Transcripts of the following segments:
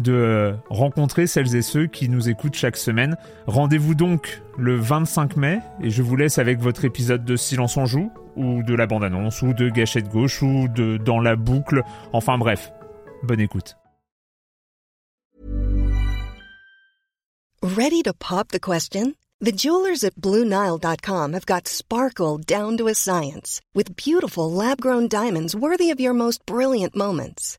de rencontrer celles et ceux qui nous écoutent chaque semaine. Rendez-vous donc le 25 mai et je vous laisse avec votre épisode de Silence en joue ou de la bande-annonce ou de Gâchette gauche ou de Dans la boucle. Enfin bref, bonne écoute. Ready to pop the question? The jewelers at BlueNile.com have got sparkle down to a science with beautiful lab-grown diamonds worthy of your most brilliant moments.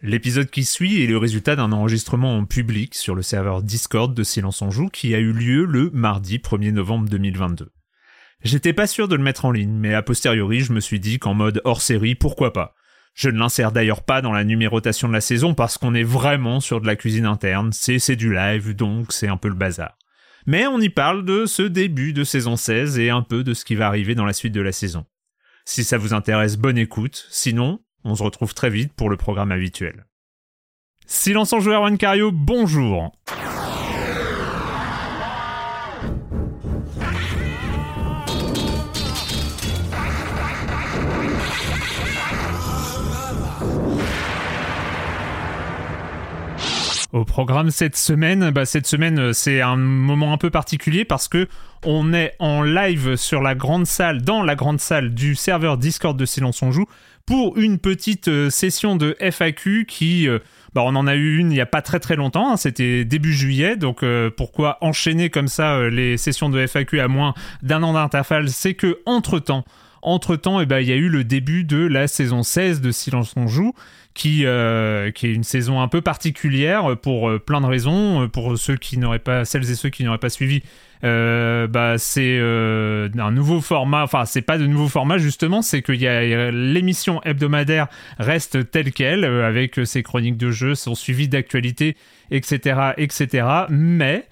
L'épisode qui suit est le résultat d'un enregistrement en public sur le serveur Discord de Silence en Joue qui a eu lieu le mardi 1er novembre 2022. J'étais pas sûr de le mettre en ligne, mais a posteriori je me suis dit qu'en mode hors série, pourquoi pas. Je ne l'insère d'ailleurs pas dans la numérotation de la saison parce qu'on est vraiment sur de la cuisine interne, c'est, c'est du live, donc c'est un peu le bazar. Mais on y parle de ce début de saison 16 et un peu de ce qui va arriver dans la suite de la saison. Si ça vous intéresse, bonne écoute, sinon, on se retrouve très vite pour le programme habituel. Silence en joueur One Cario, bonjour Au programme cette semaine, bah cette semaine euh, c'est un moment un peu particulier parce que on est en live sur la grande salle, dans la grande salle du serveur Discord de Silence on joue pour une petite euh, session de FAQ qui, euh, bah on en a eu une il n'y a pas très très longtemps, hein, c'était début juillet, donc pourquoi enchaîner comme ça les sessions de FAQ à moins d'un an d'intervalle, c'est que entre temps entre-temps, eh ben, il y a eu le début de la saison 16 de Silence on joue, qui, euh, qui est une saison un peu particulière pour euh, plein de raisons. Pour ceux qui n'auraient pas, celles et ceux qui n'auraient pas suivi, euh, bah, c'est un nouveau format. Enfin, c'est pas de nouveau format justement, c'est que l'émission hebdomadaire reste telle quelle avec ses chroniques de jeux, son suivi d'actualité, etc., etc. Mais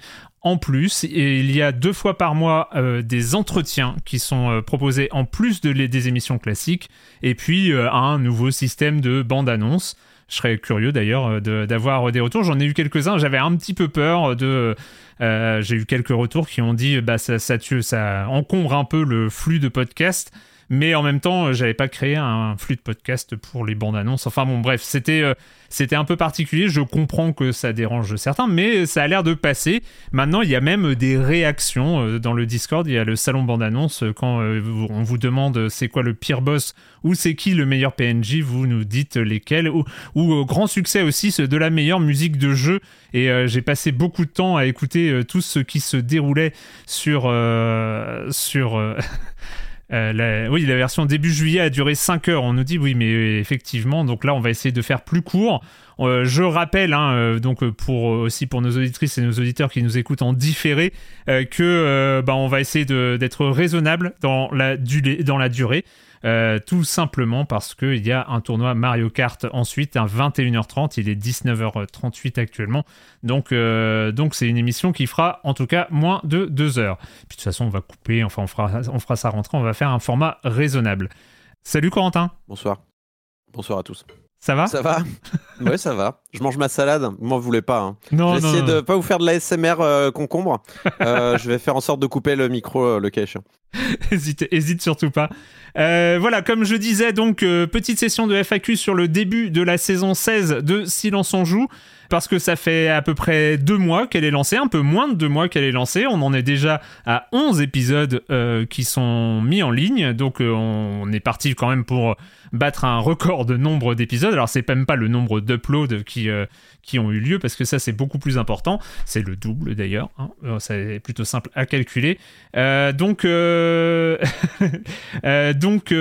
en plus, il y a deux fois par mois euh, des entretiens qui sont euh, proposés en plus de des émissions classiques, et puis euh, un nouveau système de bande-annonce. Je serais curieux d'ailleurs d'avoir des retours. J'en ai eu quelques-uns. J'avais un petit peu peur de. J'ai eu quelques retours qui ont dit bah ça, ça, ça encombre un peu le flux de podcast mais en même temps, j'avais pas créé un flux de podcast pour les bandes annonces. Enfin bon, bref, c'était euh, c'était un peu particulier. Je comprends que ça dérange certains, mais ça a l'air de passer. Maintenant, il y a même des réactions euh, dans le Discord. Il y a le salon bande annonce euh, quand on vous demande c'est quoi le pire boss ou c'est qui le meilleur PNJ. Vous nous dites lesquels ou, grand succès aussi de la meilleure musique de jeu. Et j'ai passé beaucoup de temps à écouter tout ce qui se déroulait sur sur Euh, oui, la version début juillet a duré 5 heures. On nous dit oui, mais euh, effectivement, donc là, on va essayer de faire plus court. Euh, je rappelle, hein, donc pour aussi pour nos auditrices et nos auditeurs qui nous écoutent en différé, que bah, on va essayer d'être raisonnable dans la, dans la durée. Euh, tout simplement parce qu'il y a un tournoi Mario Kart ensuite à 21h30, il est 19h38 actuellement, donc euh, donc c'est une émission qui fera en tout cas moins de 2 heures. Puis de toute façon on va couper, enfin on fera, on fera ça rentrer, on va faire un format raisonnable. Salut Corentin Bonsoir. Bonsoir à tous. Ça va? Ça va Ouais, ça va. je mange ma salade. Vous m'en voulez pas. Hein. Non, je vais non, essayer non. de pas vous faire de la SMR euh, concombre. Euh, je vais faire en sorte de couper le micro euh, le échéant. hésite, hésite surtout pas. Voilà, comme je disais, donc petite session de FAQ sur le début de la saison 16 de Silence on joue, parce que ça fait à peu près deux mois qu'elle est lancée, un peu moins de deux mois qu'elle est lancée. On en est déjà à 11 épisodes euh, qui sont mis en ligne, donc euh, on est parti quand même pour battre un record de nombre d'épisodes. Alors c'est même pas le nombre d'uploads qui euh, qui ont eu lieu parce que ça c'est beaucoup plus important. C'est le double d'ailleurs. Hein. Euh, C'est plutôt simple à calculer. Euh, donc euh, donc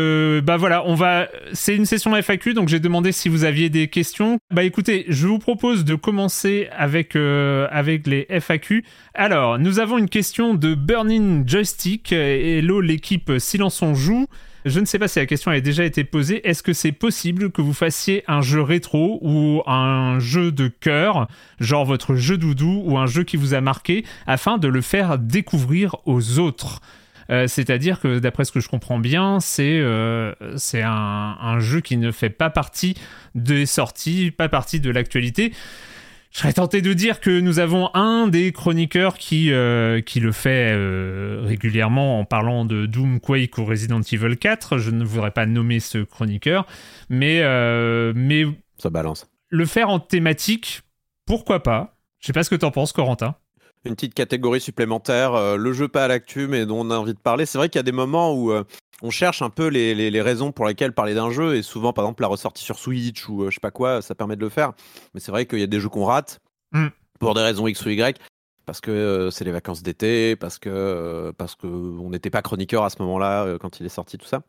bah voilà, on va. C'est une session FAQ donc j'ai demandé si vous aviez des questions. Bah écoutez, je vous propose de commencer avec avec les FAQ. Alors nous avons une question de Burning Joystick. Hello l'équipe Silence on joue. Je ne sais pas si la question a déjà été posée. Est-ce que c'est possible que vous fassiez un jeu rétro ou un jeu de cœur, genre votre jeu doudou ou un jeu qui vous a marqué, afin de le faire découvrir aux autres? Euh, C'est-à-dire que d'après ce que je comprends bien, c'est euh, un jeu qui ne fait pas partie des sorties, pas partie de l'actualité. Je serais tenté de dire que nous avons un des chroniqueurs qui, euh, qui le fait euh, régulièrement en parlant de Doom, Quake ou Resident Evil 4. Je ne voudrais pas nommer ce chroniqueur, mais, euh, mais Ça balance. le faire en thématique, pourquoi pas? Je sais pas ce que t'en penses, Corentin. Une petite catégorie supplémentaire, euh, le jeu pas à l'actu, mais dont on a envie de parler. C'est vrai qu'il y a des moments où euh, on cherche un peu les, les- les raisons pour lesquelles parler d'un jeu, et souvent, par exemple, la ressortie sur Switch ou euh, je sais pas quoi, ça permet de le faire. Mais c'est vrai qu'il y a des jeux qu'on rate Mm. pour des raisons X ou Y. Parce que euh, c'est les vacances d'été, parce que euh, parce que on n'était pas chroniqueur à ce moment-là quand il est sorti tout ça.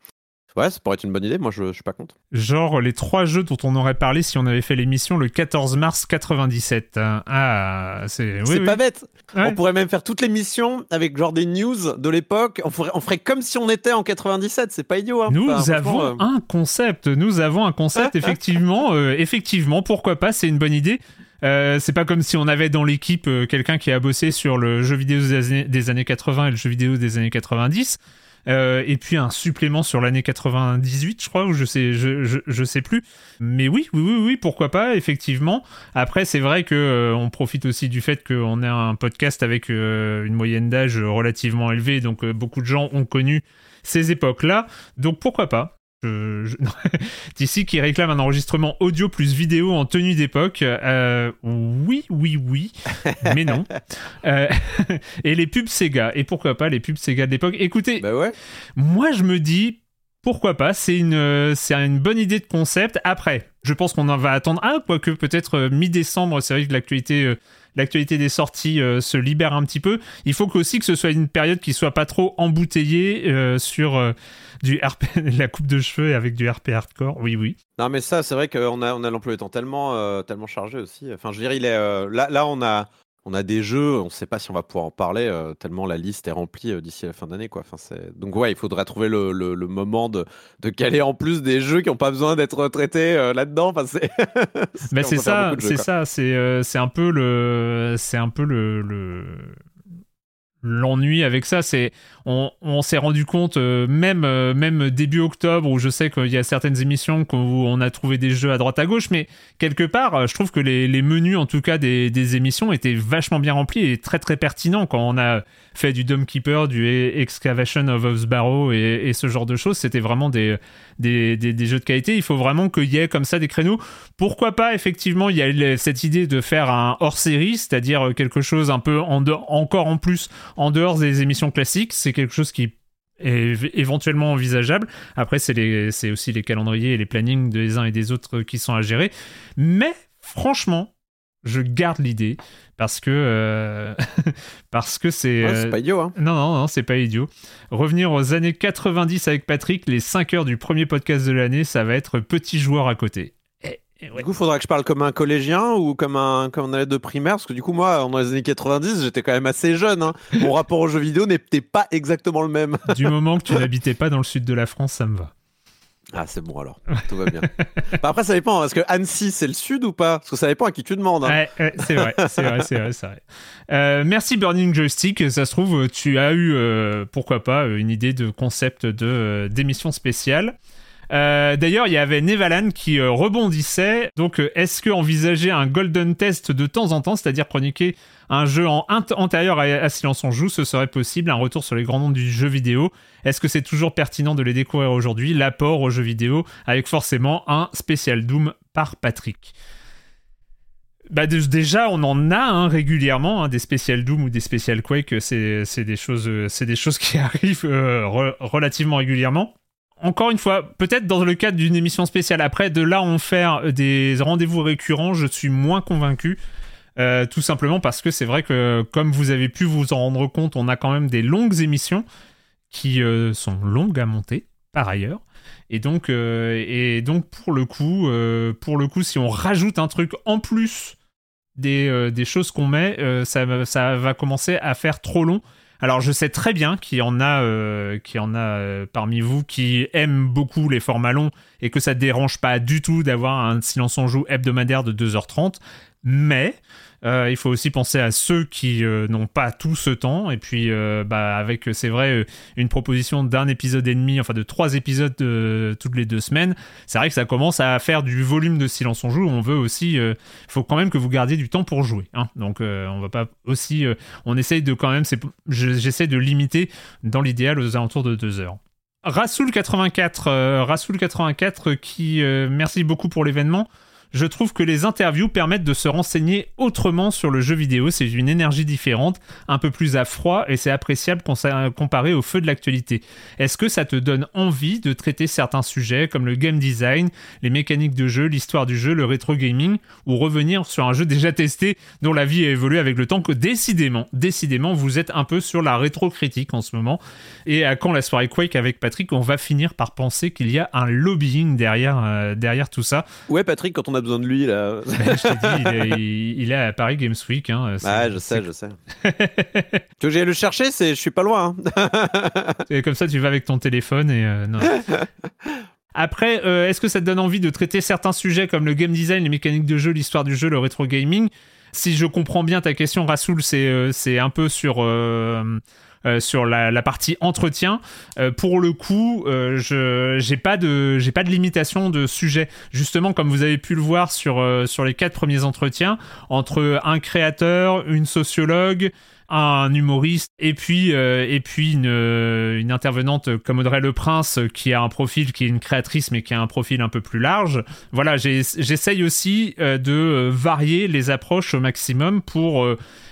Ouais, ça pourrait être une bonne idée. Moi, je, je suis pas contre. Genre les trois jeux dont on aurait parlé si on avait fait l'émission le 14 mars 97. hein. Ah, c'est... oui, pas bête. Ouais. On pourrait même faire toute l'émission avec genre des news de l'époque. On ferait, on ferait comme si on était en 97. C'est pas idiot. Hein. Nous avons euh, un concept. Nous avons un concept, effectivement. euh, effectivement, pourquoi pas C'est une bonne idée. Euh, c'est pas comme si on avait dans l'équipe quelqu'un qui a bossé sur le jeu vidéo des années, des années 80 et le jeu vidéo des années 90. Euh, et puis un supplément sur l'année 98, je crois, ou je sais, je, je, je sais plus. Mais oui, oui, oui, oui, pourquoi pas, effectivement. Après, c'est vrai que euh, on profite aussi du fait qu'on est un podcast avec euh, une moyenne d'âge relativement élevée, donc euh, beaucoup de gens ont connu ces époques-là. Donc pourquoi pas je, je... D'ici qui réclame un enregistrement audio plus vidéo en tenue d'époque. Euh, oui, oui, oui, mais non. Euh, et les pubs Sega. Et pourquoi pas les pubs Sega de l'époque Écoutez, Bah ouais. moi je me dis pourquoi pas, c'est une, euh, c'est une bonne idée de concept. Après, je pense qu'on en va attendre un, quoique peut-être euh, mi-décembre, c'est vrai que l'actualité, euh, l'actualité des sorties euh, se libère un petit peu. Il faut que- aussi que ce soit une période qui soit pas trop embouteillée euh, sur euh, du RP, la coupe de cheveux avec du RP hardcore. Oui, oui. Non, mais ça, c'est vrai qu'on a, on a l'emploi du temps tellement, tellement chargé aussi. Enfin, je veux dire, il est, là, là, on a, on a des jeux, on ne sait pas si on va pouvoir en parler, euh, tellement la liste est remplie euh, d'ici la fin d'année. Quoi. Enfin, c'est... Donc, ouais, il faudrait trouver le, le- le moment de, de caler en plus des jeux qui n'ont pas besoin d'être traités euh, là-dedans. Enfin, c'est... Mais c'est ça, jeux, c'est quoi. ça, c'est c'est un peu le, c'est un peu le, le- l'ennui avec ça. C'est on, s'est rendu compte euh, même euh, même début octobre où je sais qu'il y a certaines émissions où on a trouvé des jeux à droite à gauche, mais quelque part, euh, je trouve que les, menus en tout cas des, émissions étaient vachement bien remplis et très très pertinents quand on a fait du Dome Keeper, du Excavation of Osbarrow et, et ce genre de choses. C'était vraiment des, des, jeux de qualité. Il faut vraiment qu'il y ait comme ça des créneaux. Pourquoi pas, effectivement, il y a cette idée de faire un hors-série, c'est-à-dire quelque chose un peu encore en plus en dehors des émissions classiques. C'est quelque chose qui est éve- éventuellement envisageable. Après, c'est aussi les calendriers et les plannings des uns et des autres qui sont à gérer. Mais franchement, je garde l'idée parce que euh, parce que c'est Ouais, euh, c'est pas idiot. Hein. non, non, non, c'est pas idiot. Revenir aux années 90 avec Patrick, les 5 heures du premier podcast de l'année, ça va être petit joueur à côté. Ouais. Du coup, il faudra que je parle comme un collégien ou comme un, comme un élève de primaire, parce que du coup, moi, dans les années 90, j'étais quand même assez jeune. hein. Mon rapport aux jeux vidéo n'était pas exactement le même. Du moment que tu n'habitais pas dans le sud de la France, ça me va. Ah, c'est bon alors, tout va bien. Bah, après, ça dépend, est-ce que Annecy, c'est le sud ou pas? Parce que ça dépend à qui tu demandes. hein. Ouais, ouais, c'est vrai, c'est vrai, c'est vrai. Euh, merci Burning Joystick. Ça se trouve, tu as eu, euh, pourquoi pas, une idée de concept de euh, d'émission spéciale. D'ailleurs, il y avait Nevalan qui rebondissait. Donc, est-ce que envisager un golden test de temps en temps, c'est-à-dire chroniquer un jeu antérieur à, Silence on joue, ce serait possible. Un retour sur les grands noms du jeu vidéo? Est-ce que c'est toujours pertinent de les découvrir aujourd'hui? L'apport au jeu vidéo avec forcément un spécial Doom par Patrick. Bah déjà, on en a hein, régulièrement hein, des spéciales Doom ou des spéciales Quake. C'est des choses, qui arrivent euh, relativement régulièrement. Encore une fois, peut-être dans le cadre d'une émission spéciale. Après, de là en faire des rendez-vous récurrents, je suis moins convaincu. Euh, tout simplement parce que c'est vrai que, comme vous avez pu vous en rendre compte, on a quand même des longues émissions qui euh, sont longues à monter, par ailleurs. Et donc, euh, pour le coup, pour le coup, si on rajoute un truc en plus des, choses qu'on met, ça va commencer à faire trop long. Alors je sais très bien qu'il y en a, qui en a parmi vous qui aiment beaucoup les formats longs et que ça ne dérange pas du tout d'avoir un silence en joue hebdomadaire de 2h30. Mais euh, il faut aussi penser à ceux qui euh, n'ont pas tout ce temps. Et puis, euh, bah, avec, c'est vrai, une proposition d'un épisode et demi, enfin de trois épisodes toutes les deux semaines, c'est vrai que ça commence à faire du volume de silence on joue. On veut aussi, il faut quand même que vous gardiez du temps pour jouer. Hein. Donc, on va pas aussi, on essaye de quand même, j'essaie de limiter dans l'idéal aux alentours de deux heures. Rasoul84, Rasoul84 qui, merci beaucoup pour l'événement je trouve que les interviews permettent de se renseigner autrement sur le jeu vidéo. C'est une énergie différente, un peu plus à froid et c'est appréciable comparé au feu de l'actualité. Est-ce que ça te donne envie de traiter certains sujets comme le game design, les mécaniques de jeu, l'histoire du jeu, le rétro gaming ou revenir sur un jeu déjà testé dont la vie a évolué avec le temps que décidément, décidément, vous êtes un peu sur la rétro-critique en ce moment. Et à quand la soirée Quake avec Patrick, on va finir par penser qu'il y a un lobbying derrière, euh, derrière tout ça. Ouais, Patrick, quand on besoin de lui là. Ben, je t'ai dit, il est, à Paris Games Week. Hein, ah, je sais, je sais. tu veux que j'aille le chercher C'est, je suis pas loin. Hein. et comme ça, tu vas avec ton téléphone et euh, non. Après, euh, est-ce que ça te donne envie de traiter certains sujets comme le game design, les mécaniques de jeu, l'histoire du jeu, le rétro gaming? Si je comprends bien ta question, Rasoul, c'est, euh, c'est un peu sur euh, sur la, partie entretien. Euh, pour le coup, euh, je j'ai pas de j'ai pas de limitation de sujet. Justement, comme vous avez pu le voir sur sur les quatre premiers entretiens, entre un créateur, une sociologue un humoriste et puis et puis une, une, intervenante comme Audrey Le Prince qui a un profil qui est une créatrice mais qui a un profil un peu plus large. Voilà, j'essaye aussi de varier les approches au maximum pour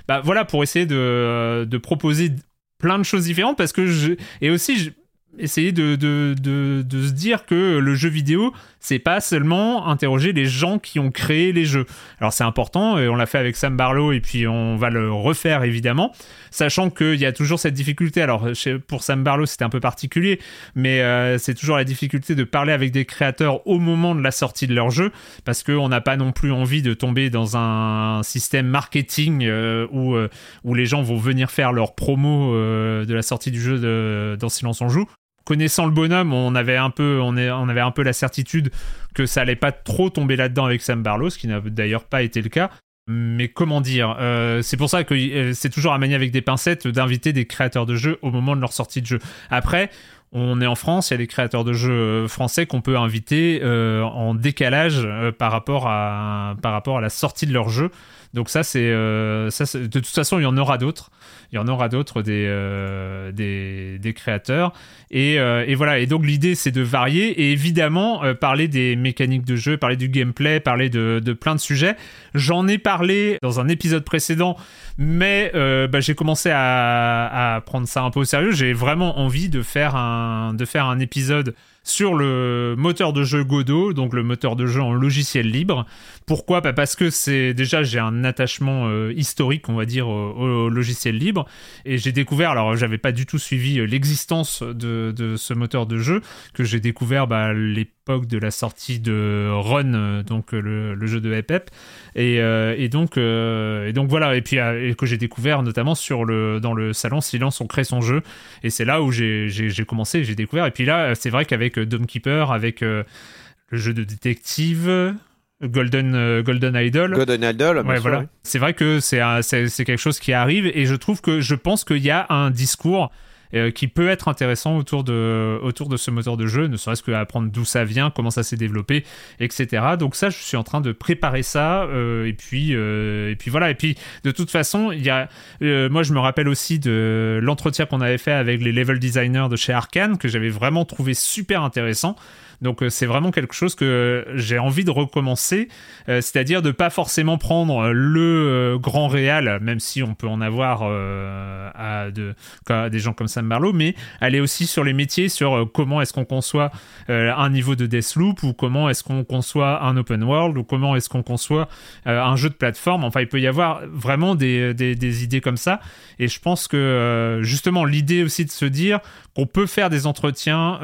bah, voilà pour essayer de, de proposer plein de choses différentes parce que je et aussi essayer de, de, de, de, se dire que le jeu vidéo, c'est pas seulement interroger les gens qui ont créé les jeux. Alors c'est important, et on l'a fait avec Sam Barlow, et puis on va le refaire évidemment, sachant qu'il y a toujours cette difficulté. Alors pour Sam Barlow, c'était un peu particulier, mais euh, c'est toujours la difficulté de parler avec des créateurs au moment de la sortie de leur jeu, parce qu'on n'a pas non plus envie de tomber dans un système marketing euh, où, euh, où les gens vont venir faire leur promo de la sortie du jeu de, dans Silence on joue connaissant le bonhomme, on avait un peu, on, avait un peu la certitude que ça allait pas trop tomber là-dedans avec Sam Barlow, ce qui n'a d'ailleurs pas été le cas. Mais comment dire euh, C'est pour ça que euh, c'est toujours à manier avec des pincettes d'inviter des créateurs de jeux au moment de leur sortie de jeu. Après, on est en France, il y a des créateurs de jeux euh, français qu'on peut inviter en décalage par rapport à la sortie de leur jeu. Donc ça, c'est, de toute façon, il y en aura d'autres il y en aura d'autres des, euh, créateurs. Euh, et, voilà, et donc l'idée c'est de varier et évidemment euh, parler des mécaniques de jeu, parler du gameplay, parler de, plein de sujets. J'en ai parlé dans un épisode précédent, mais bah, j'ai commencé à, prendre ça un peu au sérieux. J'ai vraiment envie de faire un, de faire un épisode sur le moteur de jeu Godot, donc le moteur de jeu en logiciel libre. Pourquoi? Bah, Parce que c'est déjà j'ai un attachement euh, historique, on va dire, au, logiciel libre, et j'ai découvert, alors j'avais pas du tout suivi euh, l'existence de, ce moteur de jeu, que j'ai découvert bah, l'époque de la sortie de Run, euh, donc le, jeu de Epep, et donc et donc voilà, et puis que j'ai découvert notamment sur le dans le salon Silence on crée son jeu, et c'est là où j'ai commencé, j'ai découvert, et puis là c'est vrai qu'avec Keeper, avec le jeu de détective Golden, euh, Golden Idol. Golden Idol, voilà. C'est vrai que c'est, quelque chose qui arrive et je trouve que je pense qu'il y a un discours euh, qui peut être intéressant autour de, ce moteur de jeu, ne serait-ce que apprendre d'où ça vient, comment ça s'est développé, etc. Donc ça, je suis en train de préparer ça, euh, et puis euh, et puis voilà. Et puis de toute façon, il y a, moi je me rappelle aussi de l'entretien qu'on avait fait avec les level designers de chez Arkane que j'avais vraiment trouvé super intéressant. Donc euh, c'est vraiment quelque chose que j'ai envie de recommencer, euh, c'est-à-dire de pas forcément prendre le euh, grand réal, même si on peut en avoir à, de, des gens comme Sam Barlow, mais aller aussi sur les métiers, sur comment est-ce qu'on conçoit un niveau de Deathloop ou comment est-ce qu'on conçoit un open world ou comment est-ce qu'on conçoit un jeu de plateforme. Enfin, il peut y avoir vraiment des, des idées comme ça. Et je pense que justement l'idée aussi de se dire qu'on peut faire des entretiens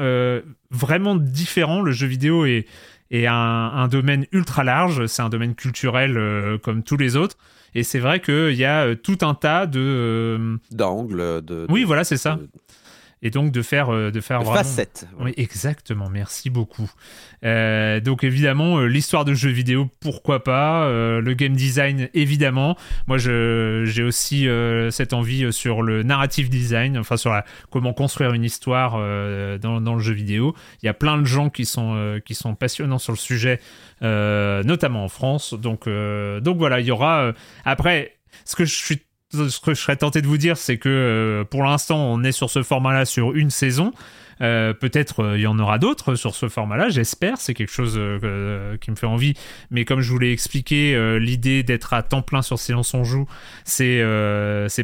vraiment différent. Le jeu vidéo est, est un, domaine ultra large, c'est un domaine culturel euh, comme tous les autres. Et c'est vrai qu'il y a euh, tout un tas de... Euh, D'angles, de, Oui, voilà, c'est ça et donc de faire euh, de faire vraiment... facette. Oui, exactement. Merci beaucoup. Euh, donc évidemment euh, l'histoire de jeux vidéo, pourquoi pas. le game design, évidemment. Moi, j'ai aussi cette envie sur le narrative design, enfin sur la, comment construire une histoire dans, dans, le jeu vidéo. Il y a plein de gens qui sont qui sont passionnants sur le sujet, notamment en France. Donc donc voilà, il y aura après. Ce que je suis ce que je serais tenté de vous dire, c'est que euh, pour l'instant, on est sur ce format-là sur une saison. Euh, peut-être euh, il y en aura d'autres sur ce format-là, j'espère. C'est quelque chose qui me fait envie. Mais comme je vous l'ai expliqué, l'idée d'être à temps plein sur Silence on joue, c'est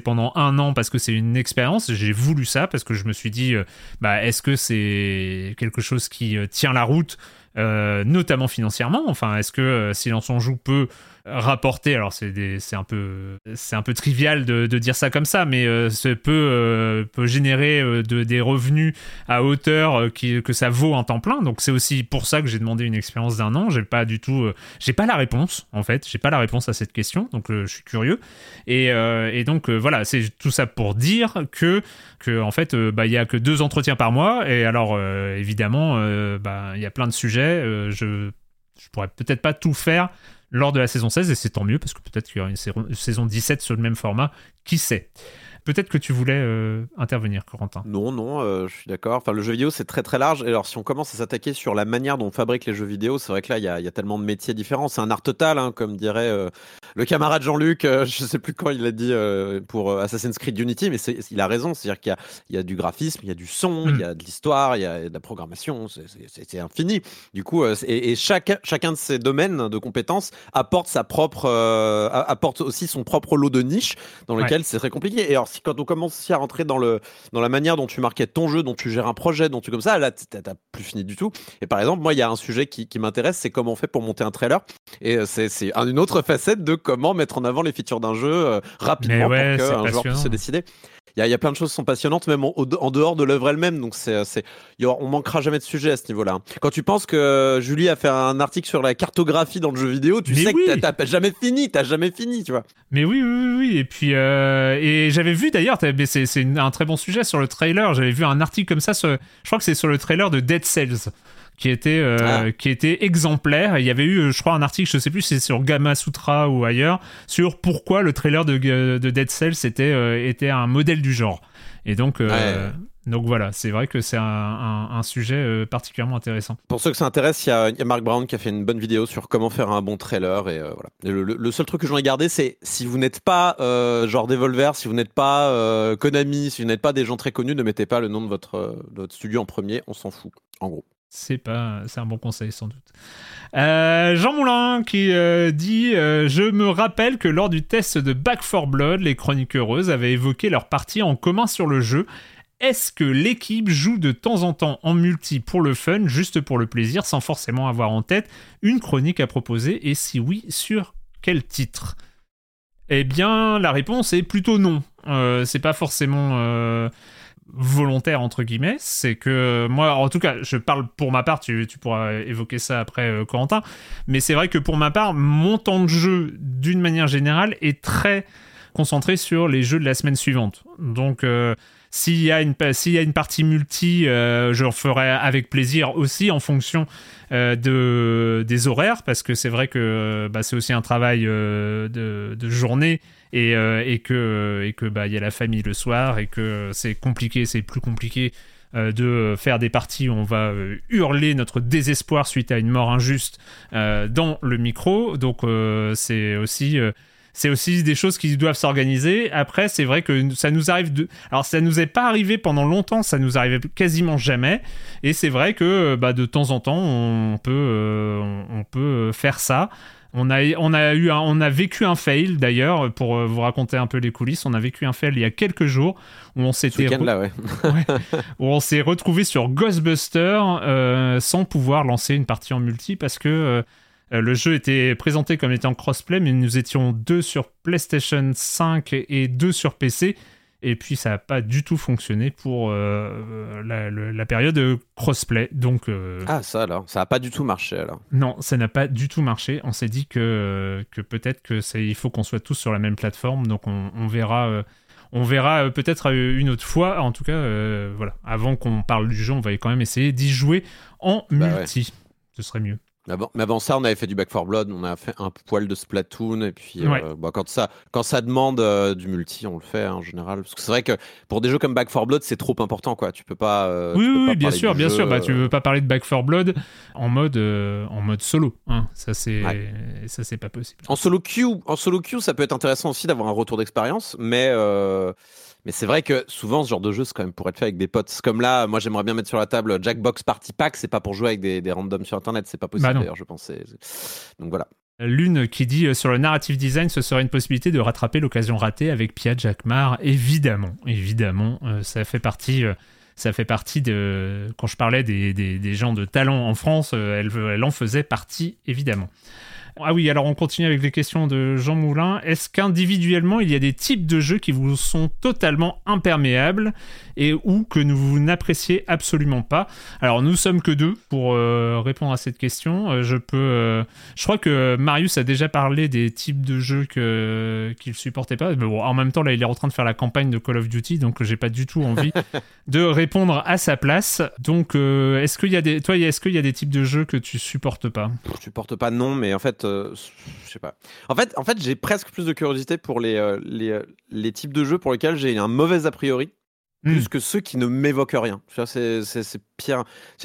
pendant un an parce que c'est une expérience. J'ai voulu ça parce que je me suis dit, bah, est-ce que c'est quelque chose qui tient la route, notamment financièrement? Enfin, est-ce que Silence on joue peut rapporter, alors c'est un peu un peu trivial de, dire ça comme ça, mais euh, ça peut, euh, peut générer euh, de, des revenus à hauteur que ça vaut un temps plein. Donc c'est aussi pour ça que j'ai demandé une expérience d'un an. J'ai pas du tout, j'ai pas la réponse en fait, j'ai pas la réponse à cette question, donc je suis curieux. Et, donc voilà, c'est tout ça pour dire que que en fait bah il y a que deux entretiens par mois et alors évidemment bah il y a plein de sujets. je je pourrais peut-être pas tout faire lors de la saison 16, et c'est tant mieux parce que peut-être qu'il y aura une saison 17 sur le même format, qui sait? Peut-être que tu voulais euh, intervenir, Corentin. Non, non, euh, je suis d'accord. Enfin, le jeu vidéo, c'est très très large. Et alors, si on commence à s'attaquer sur la manière dont on fabrique les jeux vidéo, c'est vrai que là, il y, a, tellement de métiers différents. C'est un art total, hein, comme dirait euh, le camarade Jean-Luc. je sais plus quand il l'a dit pour Assassin's Creed Unity, mais il a raison. C'est-à-dire qu'il y, a du graphisme, il y a du son, il y a de l'histoire, il y a de la programmation. C'est infini. Du coup, et, chaque, chacun de ces domaines de compétences apporte sa propre, apporte aussi son propre lot de niches dans lequel c'est très compliqué. Et alors, quand on commence à rentrer dans, le, dans la manière dont tu marketes ton jeu, dont tu gères un projet, dont tu comme ça, là, t'as plus fini du tout. Et par exemple, moi, il y a un sujet qui, qui m'intéresse, c'est comment on fait pour monter un trailer. Et euh, c'est une autre facette de comment mettre en avant les features d'un jeu euh, rapidement pour qu'un joueur puisse se décider il y, a plein de choses qui sont passionnantes, même en, dehors de l'œuvre elle-même. Donc, c'est, c'est, on manquera jamais de sujet à ce niveau-là. Quand tu penses que Julie a fait un article sur la cartographie dans le jeu vidéo, tu sais que t'as, jamais fini, t'as jamais fini, tu vois. Mais oui, oui, oui. Et puis, euh, et j'avais vu d'ailleurs, c'est, c'est un très bon sujet sur le trailer. J'avais vu un article comme ça, je crois que c'est sur le trailer de Dead Cells qui était euh, ah. qui était exemplaire. il y avait eu, je crois, un article, je sais plus si c'est sur Gamma Sutra ou ailleurs, sur pourquoi le trailer de, de Dead Cells était euh, était un modèle du genre. Et donc. Euh, donc voilà, c'est vrai que c'est un, sujet particulièrement intéressant. Pour ceux que ça intéresse, il y, a Mark Brown qui a fait une bonne vidéo sur comment faire un bon trailer. Et voilà. le, seul truc que j'en ai gardé, c'est si vous n'êtes pas genre Devolver, si vous n'êtes pas Konami, si vous n'êtes pas des gens très connus, ne mettez pas le nom de votre, de votre studio en premier, on s'en fout, en gros. C'est un bon conseil sans doute. Euh, Jean Moulin qui euh, dit euh, Je me rappelle que lors du test de Back 4 Blood, les Chroniques Heureuses avaient évoqué leur partie en commun sur le jeu. Est-ce que l'équipe joue de temps en temps en multi pour le fun, juste pour le plaisir, sans forcément avoir en tête une chronique à proposer? Et si oui, sur quel titre? Eh bien, la réponse est plutôt non. c'est pas forcément volontaire entre guillemets, c'est que moi, en tout cas, je parle pour ma part, tu, pourras évoquer ça après, euh, Corentin, mais c'est vrai que pour ma part, mon temps de jeu, d'une manière générale, est très concentré sur les jeux de la semaine suivante. Donc, euh, s'il y, a une, y a une partie multi, euh, je le ferai avec plaisir aussi en fonction de, des horaires, parce que c'est vrai que bah, c'est aussi un travail de, de, journée et, euh, que et que bah il y a la famille le soir et que c'est compliqué, c'est plus compliqué euh, de faire des parties où on va euh, hurler notre désespoir suite à une mort injuste euh, dans le micro. Donc c'est aussi c'est aussi des choses qui doivent s'organiser. Après, c'est vrai que ça nous arrive de. Alors, ça nous est pas arrivé pendant longtemps, ça nous arrivait quasiment jamais. Et c'est vrai que bah, de temps en temps, on peut, on peut faire ça. On a, on, a eu un- on a vécu un fail d'ailleurs, pour euh, vous raconter un peu les coulisses. On a vécu un fail il y a quelques jours où on s'était week-end là, ouais. où on s'est retrouvé sur Ghostbuster euh, sans pouvoir lancer une partie en multi parce que euh, le jeu était présenté comme étant crossplay, mais nous étions deux sur PlayStation 5 et deux sur PC. Et puis ça n'a pas du tout fonctionné pour euh, la, le- la période crossplay. Donc euh, Ah, ça alors, ça a pas du tout marché alors. non, ça n'a pas du tout marché. On s'est dit que, que peut-être que il faut qu'on soit tous sur la même plateforme. Donc on, on verra, euh, on verra euh, peut-être euh, une autre fois. En tout cas, euh, voilà. Avant qu'on parle du jeu, on va quand même essayer d'y jouer en Bah ouais. multi. Ce serait mieux. Mais avant, mais avant ça, on avait fait du Back 4 Blood, on a fait un poil de Splatoon, et puis euh, Ouais. bah, quand, ça, quand ça demande euh, du multi, on le fait hein, en général. Parce que c'est vrai que pour des jeux comme Back 4 Blood, c'est trop important, quoi. Tu peux pas. euh, oui, tu peux oui, pas oui, bien sûr, bien jeu, sûr. Bah, tu euh, veux pas parler de Back 4 Blood en mode, euh, en mode solo. hein. Ça, c'est, Ouais. ça, c'est pas possible. En solo queue, en solo queue, ça peut être intéressant aussi d'avoir un retour d'expérience, mais euh, mais c'est vrai que souvent ce genre de jeu c'est quand même pour être fait avec des potes. Comme là, moi j'aimerais bien mettre sur la table Jackbox Party Pack, c'est pas pour jouer avec des, des randoms sur internet, c'est pas possible Bah d'ailleurs, je pensais. Donc voilà. L'une qui dit euh, sur le narrative design, ce serait une possibilité de rattraper l'occasion ratée avec Pia Jackmar. Évidemment, évidemment, euh, ça fait partie. euh, ça fait partie de. Quand je parlais des, des- des gens de talent en France, elle, elle en faisait partie, évidemment. Ah oui, alors on continue avec les questions de Jean Moulin. Est-ce qu'individuellement, il y a des types de jeux qui vous sont totalement imperméables et ou que vous n'appréciez absolument pas? Alors nous sommes que deux pour euh, répondre à cette question. Euh, je peux. euh, je crois que Marius a déjà parlé des types de jeux que qu'il supportait pas. Mais bon, en même temps, là, il est en train de faire la campagne de Call of Duty, donc j'ai pas du tout envie de répondre à sa place. Donc, euh, est-ce qu'il y a des, toi, est-ce qu'il y a des types de jeux que tu supportes pas? Je supporte pas non, mais en fait, euh, je sais pas. En fait, en fait, j'ai presque plus de curiosité pour les euh, les, euh, les types de jeux pour lesquels j'ai un mauvais a priori. Hmm. Plus que ceux qui ne m'évoquent rien. Tu vois, C'est pire.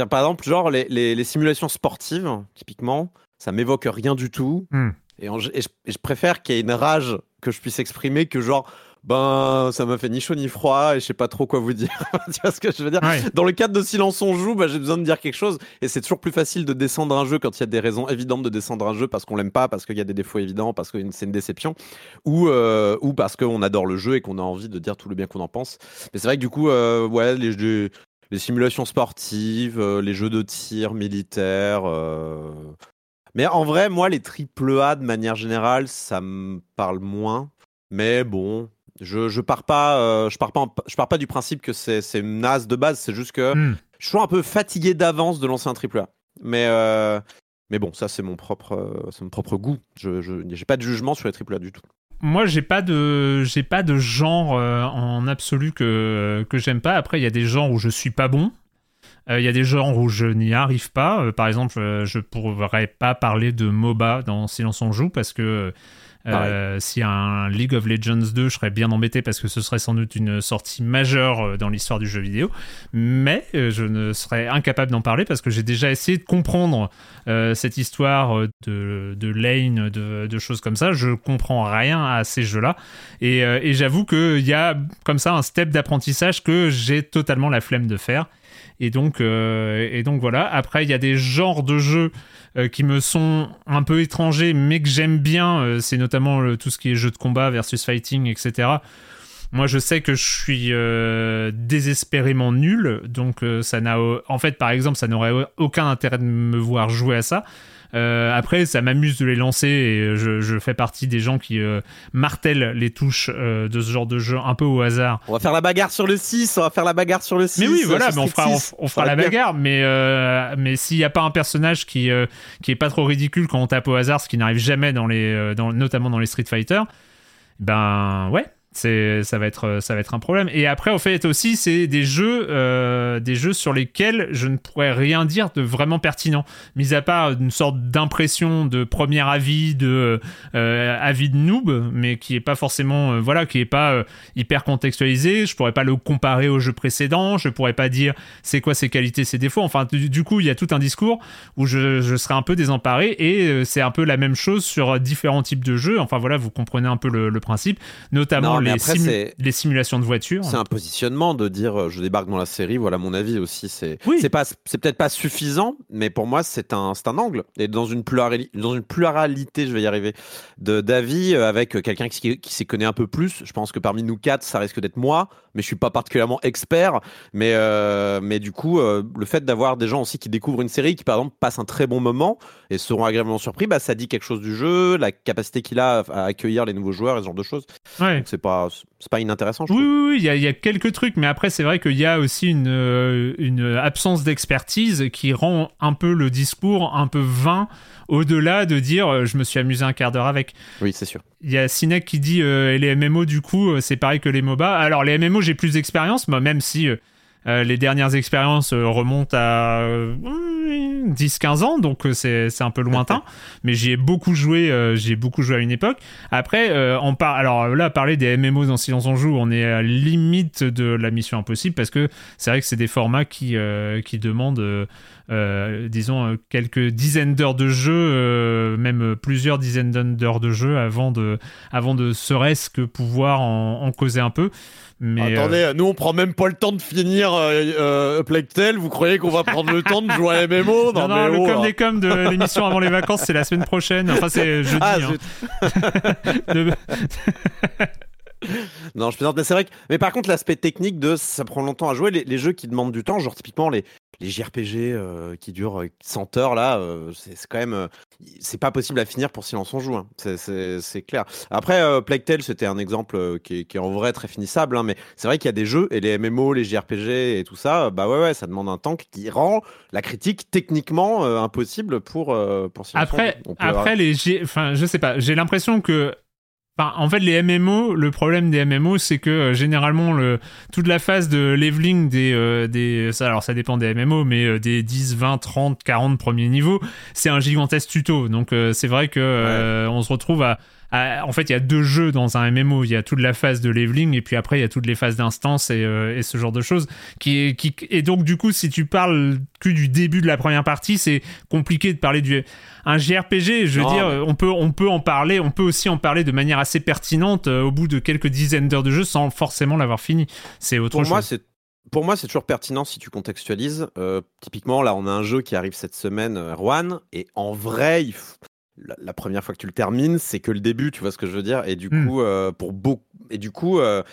Par exemple, genre les, les, les simulations sportives, typiquement, ça m'évoque rien du tout. Hmm. Et, en- et je, et je préfère qu'il y ait une rage que je puisse exprimer que genre, ben, ça m'a fait ni chaud ni froid et je sais pas trop quoi vous dire. tu vois ce que je veux dire? Ouais. Dans le cadre de Silence on joue, bah, j'ai besoin de dire quelque chose et c'est toujours plus facile de descendre un jeu quand il y a des raisons évidentes de descendre un jeu parce qu'on l'aime pas, parce qu'il y a des défauts évidents, parce que c'est une déception ou, euh, ou parce qu'on adore le jeu et qu'on a envie de dire tout le bien qu'on en pense. Mais c'est vrai que du coup, euh, ouais, les, les, les simulations sportives, euh, les jeux de tir militaires. euh, Mais en vrai, moi, les triple A de manière générale, ça me parle moins. Mais bon, je, je pars pas, euh, je pars pas, en- je pars pas du principe que c'est naze de base. C'est juste que Hmm. je suis un peu fatigué d'avance de lancer un triple A. Mais euh, mais bon, ça c'est mon propre, euh, c'est mon propre goût. Je j'ai pas de jugement sur les triple A du tout. Moi, j'ai pas de, j'ai pas de genre euh, en absolu que que j'aime pas. Après, il y a des genres où je suis pas bon. Il y a des genres où je n'y arrive pas. Par exemple, je pourrais pas parler de MOBA dans Silence on joue parce que euh, a un League of Legends 2, je serais bien embêté parce que ce serait sans doute une sortie majeure euh, dans l'histoire du jeu vidéo. Mais euh, je ne serais incapable d'en parler parce que j'ai déjà essayé de comprendre cette histoire de, lane, de, choses comme ça. Je comprends rien à ces jeux-là. Et j'avoue qu'il y a comme ça un step d'apprentissage que j'ai totalement la flemme de faire. Et donc, euh, et donc voilà. Après, il y a des genres de jeux euh, qui me sont un peu étrangers, mais que j'aime bien. Euh, c'est notamment tout ce qui est jeu de combat versus fighting, etc. Moi, je sais que je suis désespérément nul, donc ça n'a, en fait, par exemple, ça n'aurait aucun intérêt de me voir jouer à ça. Euh, après, ça m'amuse de les lancer et je, je fais partie des gens qui euh, martèlent les touches euh, de ce genre de jeu un peu au hasard. On va faire la bagarre sur le 6, on va faire la bagarre sur le 6. Mais oui, euh, voilà, mais on fera, on, 6. on fera Ça va la bien. bagarre, mais, euh, mais s'il n'y a pas un personnage qui, euh, qui est pas trop ridicule quand on tape au hasard, ce qui n'arrive jamais dans les, euh, dans, notamment dans les Street Fighter, ben ouais, c'est ça va être ça va être un problème. Et après au fait aussi c'est des jeux euh, des jeux sur lesquels je ne pourrais rien dire de vraiment pertinent. Mis à part une sorte d'impression de premier avis de euh, avis de noob mais qui est pas forcément euh, voilà qui est pas hyper contextualisé. Je pourrais pas le comparer au jeu précédent. Je pourrais pas dire c'est quoi ses qualités ses défauts. Enfin du, coup il y a tout un discours où je, je serais un peu désemparé et c'est un peu la même chose sur différents types de jeux. Enfin voilà vous comprenez un peu le, principe. Notamment les, après, simu- c'est- les simulations de voitures. C'est un positionnement de dire euh, je débarque dans la série, voilà mon avis aussi. C'est Oui. c'est peut-être pas suffisant, mais pour moi c'est un un angle et dans une plurali- dans une pluralité, je vais y arriver, d'avis euh, avec quelqu'un qui, qui s'y connaît un peu plus. Je pense que parmi nous quatre, ça risque d'être moi, mais je suis pas particulièrement expert. Mais euh, mais du coup, euh, le fait d'avoir des gens aussi qui découvrent une série, qui par exemple passent un très bon moment et seront agréablement surpris, bah ça dit quelque chose du jeu, la capacité qu'il a à accueillir les nouveaux joueurs et ce genre de choses. Ouais. C'est pas c'est pas inintéressant. Je Oui, trouve. oui, oui, il y, a- il y a quelques trucs, mais après, c'est vrai qu'il y a aussi une, euh, une absence d'expertise qui rend un peu le discours un peu vain, au-delà de dire euh, je me suis amusé un quart d'heure avec. Oui, c'est sûr. Il y a Sinek qui dit euh, les MMO, du coup, c'est pareil que les MOBA. Alors, les MMO, j'ai plus d'expérience, moi, même si euh, euh, les dernières expériences euh, remontent à euh, 10-15 ans, donc euh, c'est c'est un peu lointain. mais j'y ai beaucoup joué, euh, j'y ai beaucoup joué à une époque. Après, euh, on par... alors là, parler des MMO dans Silence on joue, on est à la limite de la mission impossible parce que c'est vrai que c'est des formats qui, euh, qui demandent, euh, euh, disons, euh, quelques dizaines d'heures de jeu, euh, même plusieurs dizaines d'heures de jeu avant de, avant de serait-ce que pouvoir en, en causer un peu. Mais, euh, Attendez, nous on prend même pas le temps de finir euh, euh, Plague Tale, vous croyez qu'on va prendre le temps de jouer à MMO non, non, mais le oh, com là. des coms de l'émission avant les vacances, c'est la semaine prochaine. Enfin, c'est jeudi. Ah, hein. De- Non, je plaisante, mais c'est vrai que. Mais par contre, l'aspect technique de ça prend longtemps à jouer, les, les jeux qui demandent du temps, genre typiquement les, les JRPG euh, qui durent euh, 100 heures, là, euh, c'est quand même. euh, c'est pas possible à finir pour Silence on joue, hein. C'est- clair. Après, euh, Plague Tale, c'était un exemple euh, qui, est, qui est en vrai très finissable, hein, mais c'est vrai qu'il y a des jeux, et les MMO, les JRPG et tout ça, euh, bah ouais, ouais, ça demande un temps qui rend la critique techniquement euh, impossible pour, euh, pour Silence on Après, joue. On peut- après les, G- enfin, je sais pas. J'ai l'impression que, enfin, en fait, les MMO, le problème des MMO, c'est que euh, généralement, le, toute la phase de leveling des, euh, des, ça, alors ça dépend des MMO, mais euh, des 10, 20, 30, 40 premiers niveaux, c'est un gigantesque tuto. Donc, euh, c'est vrai que euh, on se retrouve à- en fait, il y a deux jeux dans un MMO. Il y a toute la phase de leveling et puis après, il y a toutes les phases d'instance et, euh, et ce genre de choses. Qui, qui, et donc, du coup, si tu parles que du début de la première partie, c'est compliqué de parler du. Un JRPG, je veux dire, euh, on peut, on peut en parler, on peut aussi en parler de manière assez pertinente euh, au bout de quelques dizaines d'heures de jeu sans forcément l'avoir fini. C'est autre pour chose. moi, c'est pour moi, c'est toujours pertinent si tu contextualises. Euh, typiquement, là, on a un jeu qui arrive cette semaine, euh, Erwan, et en vrai, il f- la, la première fois que tu le termines, c'est que le début, tu vois ce que je veux dire? Et du Hmm. coup, euh, pour beaucoup, et du coup, euh,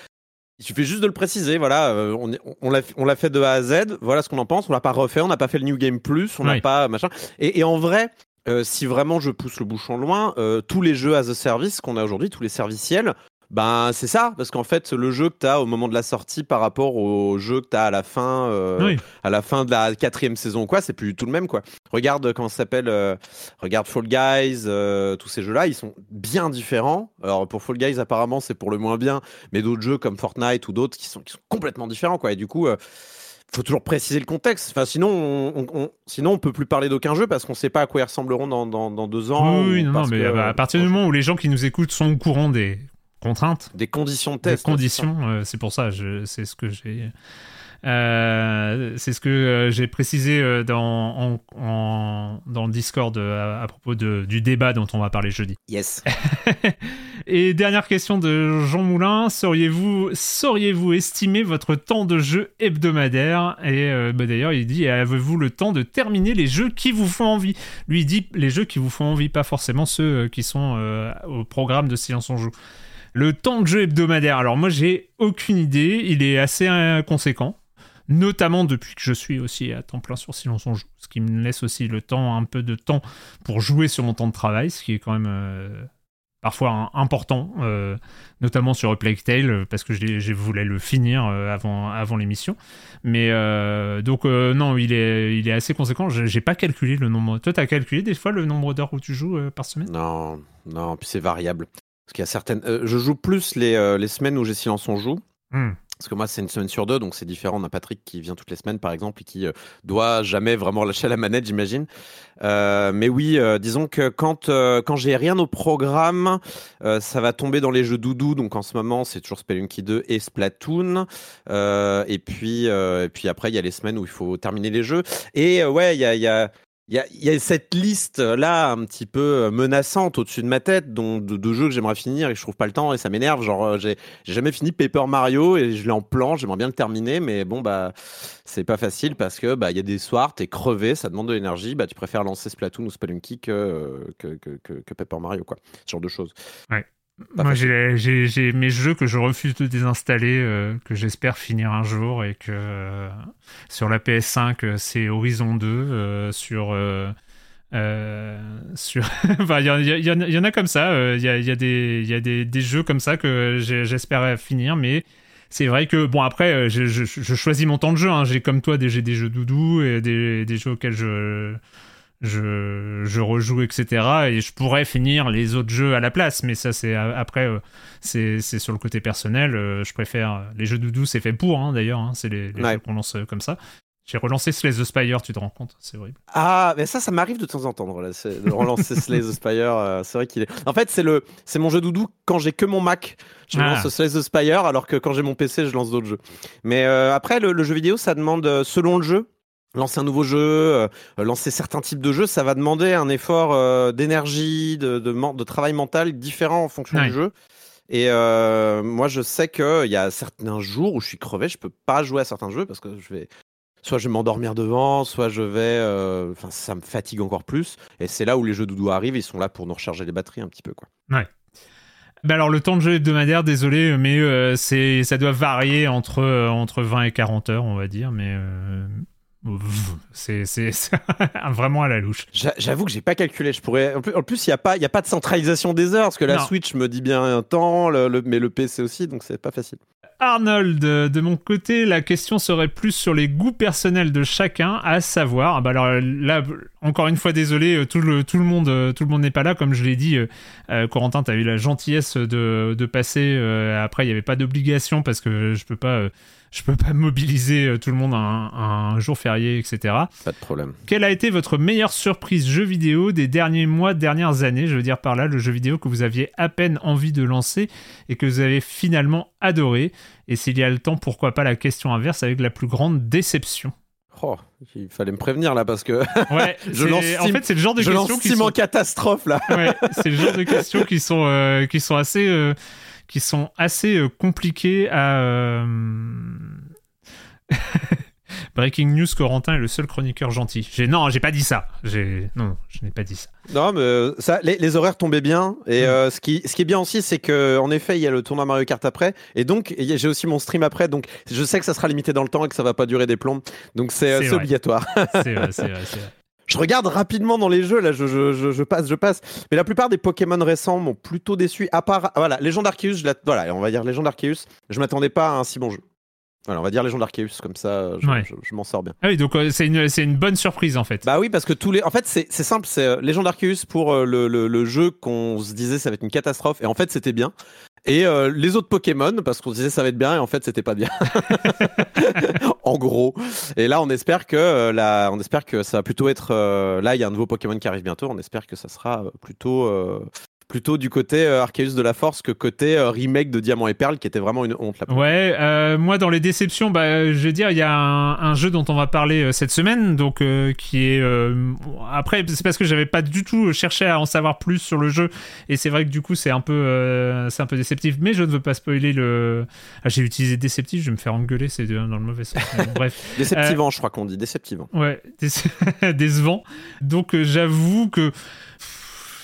il suffit juste de le préciser. Voilà, euh, on, l'a, on l'a fait de A à Z. Voilà ce qu'on en pense. On l'a pas refait, on n'a pas fait le New Game Plus, on n'a Oui. pas machin. Et, et en vrai. si vraiment je pousse le bouchon loin, tous les jeux as a service qu'on a aujourd'hui, tous les serviciels, ben c'est ça, parce qu'en fait le jeu que tu as au moment de la sortie par rapport au jeu que tu as à la fin, euh, Oui. à la fin de la quatrième saison, ou quoi, c'est plus tout le même quoi. Regarde euh, comment ça s'appelle, euh, regarde Fall Guys, euh, tous ces jeux-là, ils sont bien différents. Alors pour Fall Guys apparemment c'est pour le moins bien, mais d'autres jeux comme Fortnite ou d'autres qui sont, qui sont complètement différents quoi. Et du coup, faut toujours préciser le contexte. Enfin sinon, on, on- on- sinon on peut plus parler d'aucun jeu parce qu'on sait pas à quoi ils ressembleront dans, dans, dans deux ans. oui, oui, ou non, mais que, à partir du moment où les gens qui nous écoutent sont au courant des contraintes, des conditions de des test, conditions, euh, c'est pour ça, c'est ce que j'ai. euh, c'est ce que euh, j'ai précisé euh, dans, en, en- dans le Discord à, à propos de, du débat dont on va parler jeudi. Yes. Et dernière question de Jean Moulin, sauriez-vous estimer votre temps de jeu hebdomadaire? Et bah, d'ailleurs, il dit avez-vous le temps de terminer les jeux qui vous font envie? Lui il dit les jeux qui vous font envie, pas forcément ceux qui sont au programme de Silence on joue. Le temps de jeu hebdomadaire. Alors moi, j'ai aucune idée. Il est assez conséquent. Notamment depuis que je suis aussi à temps plein sur Silence on joue, ce qui me laisse aussi le temps, un peu de temps pour jouer sur mon temps de travail, ce qui est quand même euh, parfois important, euh, notamment sur Plague Tale, euh, parce que je, l'ai- je voulais le finir avant, l'émission. Mais donc, non, il est, il est assez conséquent. J'ai pas calculé le nombre. Toi, t'as calculé des fois le nombre d'heures où tu joues par semaine? Non, non, puis c'est variable. Parce qu'il y a certaines. euh, je joue plus les, euh, les semaines où j'ai silence on joue. Hmm. Parce que moi, c'est une semaine sur deux, donc c'est différent. On a Patrick qui vient toutes les semaines, par exemple, et qui euh, doit jamais vraiment lâcher la manette, j'imagine. Euh, mais oui, euh, disons que quand, quand j'ai rien au programme, ça va tomber dans les jeux doudou. Donc en ce moment, c'est toujours Spelunky 2 et Splatoon. Et, puis, et puis après, il y a les semaines où il faut terminer les jeux. Et ouais, il y a. il y a il y, a, cette liste là un petit peu menaçante au-dessus de ma tête dont, de, jeux que j'aimerais finir et que je trouve pas le temps et ça m'énerve. Genre, euh, j'ai jamais fini Paper Mario et je l'ai en plan, j'aimerais bien le terminer, mais bon, bah, c'est pas facile parce que bah, il y a des soirs, t'es crevé, ça demande de l'énergie, bah, tu préfères lancer Splatoon ou Spelunky que, que, que, que, Paper Mario, quoi. Ce genre de choses. Pas Moi, j'ai mes jeux que je refuse de désinstaller, euh, que j'espère finir un jour, et que euh, sur la PS5, euh, c'est Horizon 2, euh, sur... sur enfin, il y, en- y a- il y en a comme ça il y, a, y a des il y a des, des jeux comme ça que j'espère finir mais c'est vrai que bon après je, je- je choisis mon temps de jeu hein. j'ai comme toi des, j'ai des jeux doudou et des, des jeux auxquels je je, je rejoue, etc. Et je pourrais finir les autres jeux à la place, mais ça, c'est après, euh, c'est sur le côté personnel. euh, je préfère. Les jeux doudou, c'est fait pour, hein, d'ailleurs. hein, c'est les, les Ouais. jeux qu'on lance euh, comme ça. J'ai relancé Slay the Spire, tu te rends compte C'est horrible. Ah, mais ça, ça m'arrive de temps en temps de relancer, Slay the Spire. euh, c'est vrai qu'il est. En fait, c'est le, c'est mon jeu doudou quand j'ai que mon Mac. Je Ah. lance Slay the Spire, alors que quand j'ai mon PC, je lance d'autres jeux. Mais euh, après, le, le jeu vidéo, ça demande, euh, selon le jeu, lancer un nouveau jeu, euh, lancer certains types de jeux, ça va demander un effort euh, d'énergie, de, de, men- de travail mental différent en fonction Ouais. du jeu. Et euh, moi, je sais qu'il y a certains jours où je suis crevé, je peux pas jouer à certains jeux parce que je vais. Soit je vais m'endormir devant, soit je vais. Enfin, ça me fatigue encore plus. Et c'est là où les jeux doudou arrivent, ils sont là pour nous recharger les batteries un petit peu, quoi. Bah alors, le temps de jeu hebdomadaire, désolé, mais euh, c'est ça doit varier entre, euh, entre 20 et 40 heures, on va dire, mais. euh, c'est vraiment à la louche. J'a- J'avoue que j'ai pas calculé. Je pourrais. En plus, il y a pas, y a pas de centralisation des heures parce que la Non. Switch me dit bien un temps, le, le- mais le PC aussi, donc c'est pas facile. Arnold, de mon côté, la question serait plus sur les goûts personnels de chacun, à savoir. ah bah alors là, encore une fois, désolé, euh, tout le tout le monde, euh, tout le monde n'est pas là, comme je l'ai dit. euh, Corentin, t'as eu la gentillesse de, de passer. euh, après, il n'y avait pas d'obligation parce que je peux pas, euh, je peux pas mobiliser euh, tout le monde un, un jour férié, etc. Pas de problème. Quelle a été votre meilleure surprise jeu vidéo des derniers mois, dernières années? Je veux dire par là, le jeu vidéo que vous aviez à peine envie de lancer et que vous avez finalement adoré. Et s'il y a le temps, pourquoi pas la question inverse avec la plus grande déception? Oh, il fallait me prévenir là parce que Ouais, Je lance en fait, c'est le genre de je questions qui en sont... catastrophe là. Ouais, c'est le genre de questions qui sont, euh, qui sont assez, euh, qui sont assez euh, compliquées à. euh, Breaking news, Corentin est le seul chroniqueur gentil. J'ai non, j'ai pas dit ça. J'ai non, je n'ai pas dit ça. Non, mais euh, ça, les, les horaires tombaient bien. Et Mm. euh, ce, qui, ce qui est bien aussi, c'est que en effet, il y a le tournoi Mario Kart après. Et donc, j'ai aussi mon stream après. Donc, je sais que ça sera limité dans le temps et que ça va pas durer des plombs. Donc, c'est C'est obligatoire. C'est vrai, c'est vrai, c'est vrai. Je regarde rapidement dans les jeux, là, je, je, je, je passe, je passe. Mais la plupart des Pokémon récents m'ont plutôt déçu. À part, voilà, Légende Arceus, je voilà, on va dire Légende Arceus. Je m'attendais pas à un si bon jeu. Voilà, on va dire Légende Arceus, comme ça, je, Ouais. m'en sors bien. Ah oui, donc euh, c'est une, c'est une bonne surprise en fait. Bah oui, parce que tous les. En fait, c'est c'est simple, c'est euh, Légende Arceus pour euh, le, le, le jeu qu'on se disait ça va être une catastrophe, et en fait, c'était bien. Et euh, les autres Pokémon, parce qu'on disait ça va être bien, et en fait, c'était pas bien. en gros. Et là, on espère que euh, là, on espère que ça va plutôt être. euh, là, il y a un nouveau Pokémon qui arrive bientôt. On espère que ça sera euh, plutôt. euh, Plutôt du côté euh, Arceus de la Force que côté euh, remake de Diamant et Perle qui était vraiment une honte là. Ouais, euh, moi dans les déceptions, bah, je veux dire, il y a un, un jeu dont on va parler euh, cette semaine, donc euh, qui est euh, après c'est parce que j'avais pas du tout cherché à en savoir plus sur le jeu, et c'est vrai que du coup c'est un peu euh, c'est un peu déceptif, mais je ne veux pas spoiler le. Ah, j'ai utilisé déceptif, je vais me faire engueuler, c'est dans le mauvais sens. Bref. Déceptivant, je crois qu'on dit. Déceptivant. Ouais, déce- décevant. Donc euh, j'avoue que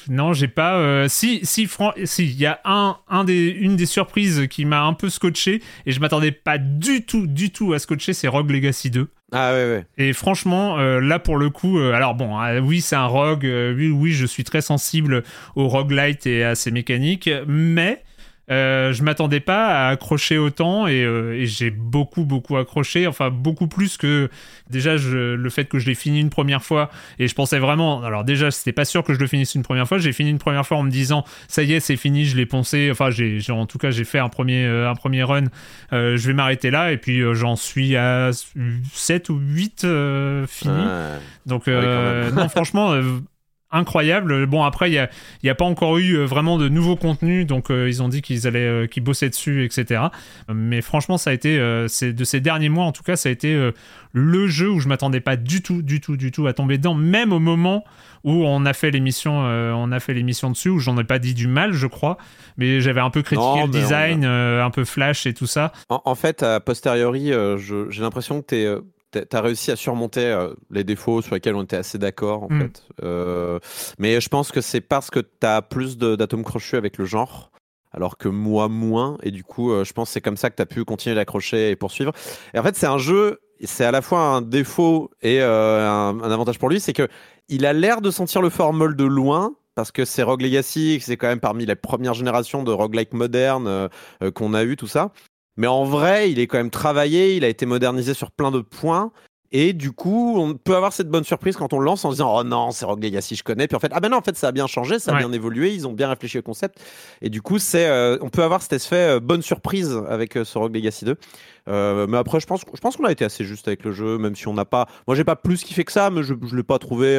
non, j'ai pas. euh, si, si, fran- si, il y a un, un des, une des surprises qui m'a un peu scotché et je m'attendais pas du tout, du tout à scotcher, c'est Rogue Legacy 2. Ah ouais, ouais. Et franchement, euh, là pour le coup, euh, alors bon, euh, oui, c'est un rogue, oui, oui, je suis très sensible au roguelite et à ses mécaniques, mais Euh, je m'attendais pas à accrocher autant et, euh, et j'ai beaucoup beaucoup accroché, enfin beaucoup plus que déjà je, le fait que je l'ai fini une première fois et je pensais vraiment, alors déjà c'était pas sûr que je le finisse une première fois, j'ai fini une première fois en me disant ça y est c'est fini, je l'ai poncé, enfin j'ai j'ai- en tout cas j'ai fait un premier euh, un premier run, Euh, je vais m'arrêter là et puis euh, j'en suis à 7 ou 8 euh, finis. Donc, Ah oui, non, franchement, euh, incroyable. Bon, après, il n'y a, y a pas encore eu euh, vraiment de nouveaux contenus, donc euh, ils ont dit qu'ils allaient, euh, qu'ils bossaient dessus, etc. Mais franchement, ça a été, euh, c'est de ces derniers mois, en tout cas, ça a été le jeu où je m'attendais pas du tout, du tout, du tout à tomber dedans, même au moment où on a fait l'émission, on a fait l'émission dessus, où j'en ai pas dit du mal, je crois, mais j'avais un peu critiqué Non, le design, un peu flash et tout ça. En, en fait, a posteriori, j'ai l'impression que tu as réussi à surmonter euh, les défauts sur lesquels on était assez d'accord, en Mm. fait. Euh, mais je pense que c'est parce que tu as plus d'atomes crochus avec le genre, alors que moi, moins. Et du coup, euh, je pense que c'est comme ça que tu as pu continuer d'accrocher et poursuivre. Et en fait, c'est un jeu, c'est à la fois un défaut et un, un avantage pour lui, c'est que il a l'air de sentir le formol de loin. Parce que c'est Rogue Legacy, c'est quand même parmi les premières générations de roguelike modernes euh, euh, qu'on a eu, tout ça. Mais en vrai, il est quand même travaillé, il a été modernisé sur plein de points. Et du coup, on peut avoir cette bonne surprise quand on le lance en se disant Oh non, c'est Rogue Legacy, je connais. Puis en fait, ah ben non, en fait, ça a bien changé, ça a Ouais. bien évolué, ils ont bien réfléchi au concept. Et du coup, c'est, euh, on peut avoir cet effet euh, bonne surprise avec euh, ce Rogue Legacy 2. Euh, mais après, je pense, je pense qu'on a été assez juste avec le jeu, même si on n'a pas. Moi, j'ai pas plus kiffé que ça, mais je, je l'ai pas trouvé.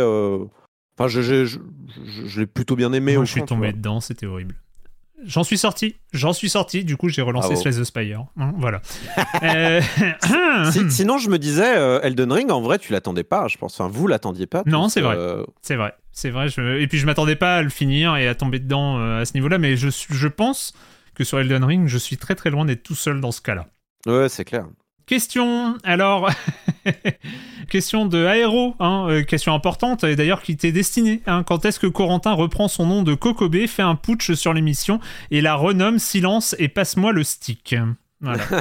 Enfin, je, l'ai plutôt bien aimé. Moi, au je suis fond, tombé dedans, c'était horrible. J'en suis sorti, j'en suis sorti, du coup j'ai relancé Bravo. Slay the Spire. Hein, voilà. Euh, Si- sinon, je me disais, euh, Elden Ring, en vrai, tu l'attendais pas, je pense. Enfin, vous l'attendiez pas. Non, tous, c'est vrai. euh, C'est vrai, c'est vrai. je- Et puis je m'attendais pas à le finir et à tomber dedans euh, à ce niveau-là, mais je, je pense que sur Elden Ring, je suis très très loin d'être tout seul dans ce cas-là. Ouais, c'est clair. Question, alors, question de Aéro, hein, euh, question importante, et d'ailleurs qui t'est destinée. hein. quand est-ce que Corentin reprend son nom de Kokobé, fait un putsch sur l'émission et la renomme Silence et passe-moi le stick? Voilà.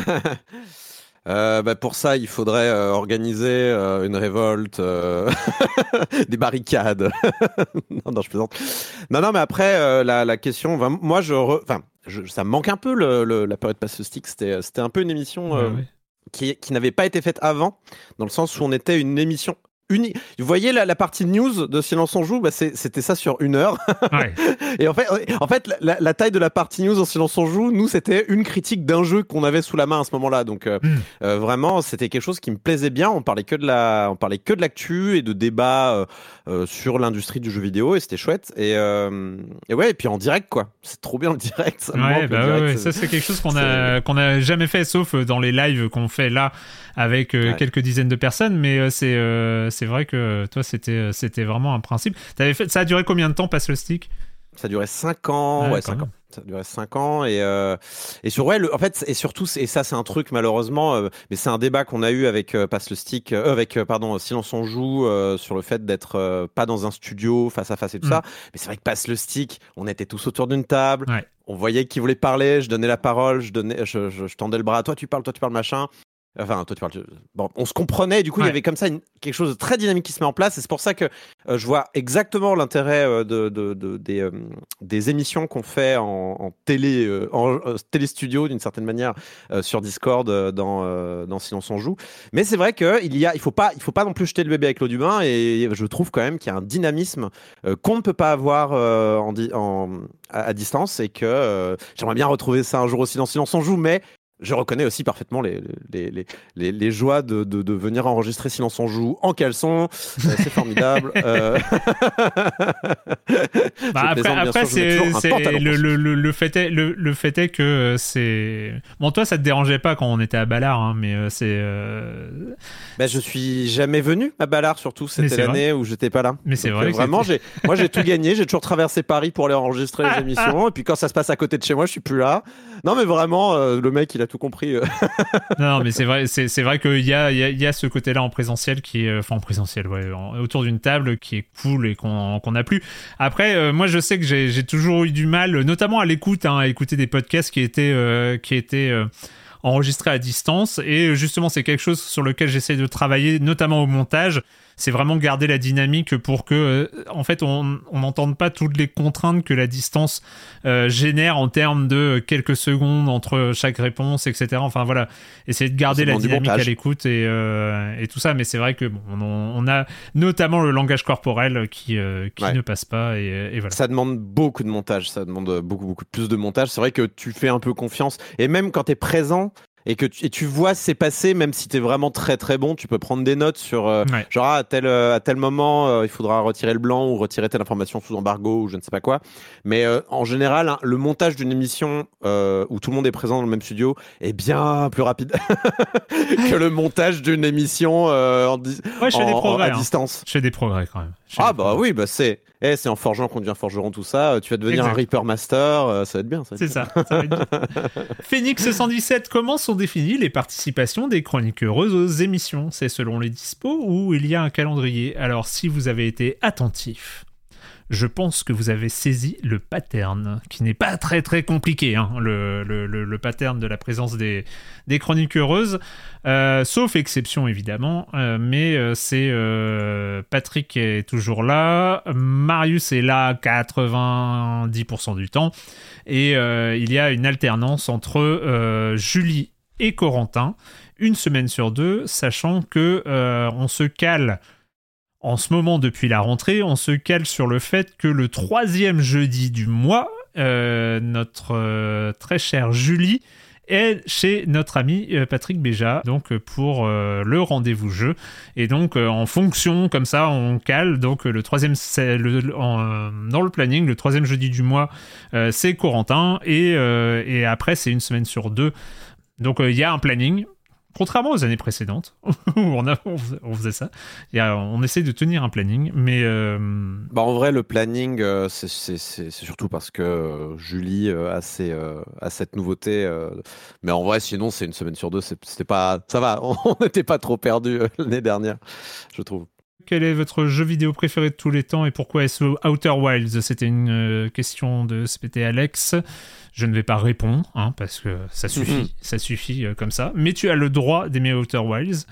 Euh, bah, pour ça, il faudrait euh, organiser euh, une révolte, des barricades. non, non, je plaisante. Non, non, mais après, la, la question, moi, je, re- enfin, je- ça me manque un peu le, le- la période passe stick. C'était, c'était un peu une émission Ouais, ouais. Qui, n'avait pas été faite avant, dans le sens où on était une émission Vous voyez la, la partie news de Silence on joue, bah, c'était ça sur une heure. Ouais. Et en fait, en fait la- taille de la partie news en silence on joue, nous, c'était une critique d'un jeu qu'on avait sous la main à ce moment-là. Donc, euh, Mm. euh, vraiment, c'était quelque chose qui me plaisait bien. On parlait que de la, on parlait que de l'actu et de débats euh, sur l'industrie du jeu vidéo et c'était chouette. Et, et ouais, et puis en direct, quoi. C'est trop bien le direct. Ça Ouais, bah direct, ouais, ça c'est quelque chose qu'on a qu'on a jamais fait, sauf dans les lives qu'on fait là avec quelques dizaines de personnes. Mais c'est c'est vrai que toi c'était euh, c'était vraiment un principe. T'avais fait, ça a duré combien de temps passe le stick? Ça durait 5 ans, Ouais, ouais, quand 5 même. ans. Ça durait 5 ans et euh, et sur ouais, le, en fait et surtout et ça c'est un truc malheureusement euh, mais c'est un débat qu'on a eu avec euh, Passe le stick euh, avec euh, pardon Silence on joue euh, sur le fait d'être euh, pas dans un studio face à face et tout Mm. ça. Mais c'est vrai que Passe le stick, on était tous autour d'une table. Ouais. On voyait qui voulait parler, je donnais la parole, je donnais je, je, je tendais le bras, toi tu parles, toi tu parles machin. Enfin, toi, tu parles. Bon, on se comprenait. Du coup, il y avait comme ça une- quelque chose de très dynamique qui se met en place. Et c'est pour ça que euh, je vois exactement l'intérêt euh, de, de- de- des, euh, des émissions qu'on fait en, en télé, en téléstudio d'une certaine manière sur Discord dans, dans Silence on joue. Mais c'est vrai qu'il y a, il faut pas, il faut pas non plus jeter le bébé avec l'eau du bain. Et je trouve quand même qu'il y a un dynamisme qu'on ne peut pas avoir en, di- en- à, distance et que j'aimerais bien retrouver ça un jour aussi dans Silence on joue, mais je reconnais aussi parfaitement les, les, les, les, les joies de, de, de venir enregistrer Silence on joue en caleçon. Euh, c'est formidable. Euh, Bah, après, après c'est le, le, le, le fait est, le, le fait est que euh, c'est bon toi ça te dérangeait pas quand on était à Ballard hein, mais c'est euh, Bah, je suis jamais venu à Ballard, surtout c'était l'année où j'étais pas là. Mais c'est vrai euh, vraiment, j'ai, moi j'ai tout gagné. J'ai toujours traversé Paris pour aller enregistrer les émissions. Et puis quand ça se passe à côté de chez moi, je suis plus là. Non, mais vraiment, euh, le mec, il a tout compris. euh. non, mais c'est vrai, vrai qu'il y a, y, y a ce côté-là en présentiel qui est, enfin en présentiel, ouais, autour d'une table qui est cool et qu'on a plus. Après, euh, moi, je sais que j'ai, toujours eu du mal, notamment à l'écoute, hein, à écouter des podcasts qui étaient, euh, qui étaient euh, enregistré à distance. Et justement, c'est quelque chose sur lequel j'essaie de travailler, notamment au montage c'est vraiment garder la dynamique pour que, euh, en fait, on n'entende pas toutes les contraintes que la distance euh, génère en termes de quelques secondes entre chaque réponse, etc. Enfin voilà, essayer de garder la dynamique à l'écoute et, euh, et, tout ça. Mais c'est vrai que bon, on, a notamment le langage corporel qui, qui ne passe pas et, et, voilà. Ça demande beaucoup de montage, ça demande beaucoup beaucoup plus de montage. C'est vrai que tu fais un peu confiance et même quand tu es présent, et que tu, et tu vois c'est passé, même si tu es vraiment très très bon, tu peux prendre des notes sur euh, genre ah, à tel, euh, à tel moment euh, il faudra retirer le blanc ou retirer telle information sous embargo ou je ne sais pas quoi. Mais en général, hein, le montage d'une émission où tout le monde est présent dans le même studio est bien plus rapide que le montage d'une émission en, ouais, à hein. distance. Je fais des progrès quand même. Ah bah oui, bah c'est eh, c'est en forgeant qu'on devient forgeron tout ça. Tu vas devenir un Reaper Master, ça va être bien. C'est ça. ça Phoenix 117, comment définies les participations des chroniques heureuses aux émissions. C'est selon les dispos ou il y a un calendrier. Alors si vous avez été attentif, je pense que vous avez saisi le pattern, qui n'est pas très très compliqué, hein, le, le, pattern de la présence des, des chroniques heureuses, euh, sauf exception évidemment, euh, mais euh, c'est Patrick est toujours là, Marius est là 90% du temps, et il y a une alternance entre Julie et Corentin, une semaine sur deux, sachant que on se cale en ce moment, depuis la rentrée, on se cale sur le fait que le troisième jeudi du mois, euh, notre euh, très chère Julie est chez notre ami euh, Patrick Béja, donc pour le rendez-vous jeu. Et donc en fonction, comme ça, on cale. Donc le troisième, dans le planning, le troisième jeudi du mois, c'est Corentin, et après c'est une semaine sur deux. Donc il y a un planning, Contrairement aux années précédentes, où on, a, on faisait ça, on essaie de tenir un planning, mais... Euh, bah en vrai, le planning, euh, c'est surtout parce que euh, Julie a, a, cette nouveauté. mais en vrai, sinon, c'est une semaine sur deux, c'était pas... Ça va, on n'était pas trop perdu l'année dernière, je trouve. Quel est votre jeu vidéo préféré de tous les temps et pourquoi est-ce Outer Wilds? C'était une question de SPT Alex. Je ne vais pas répondre, hein, parce que ça suffit, mhm. ça suffit euh, comme ça. Mais tu as le droit d'aimer Outer Wilds.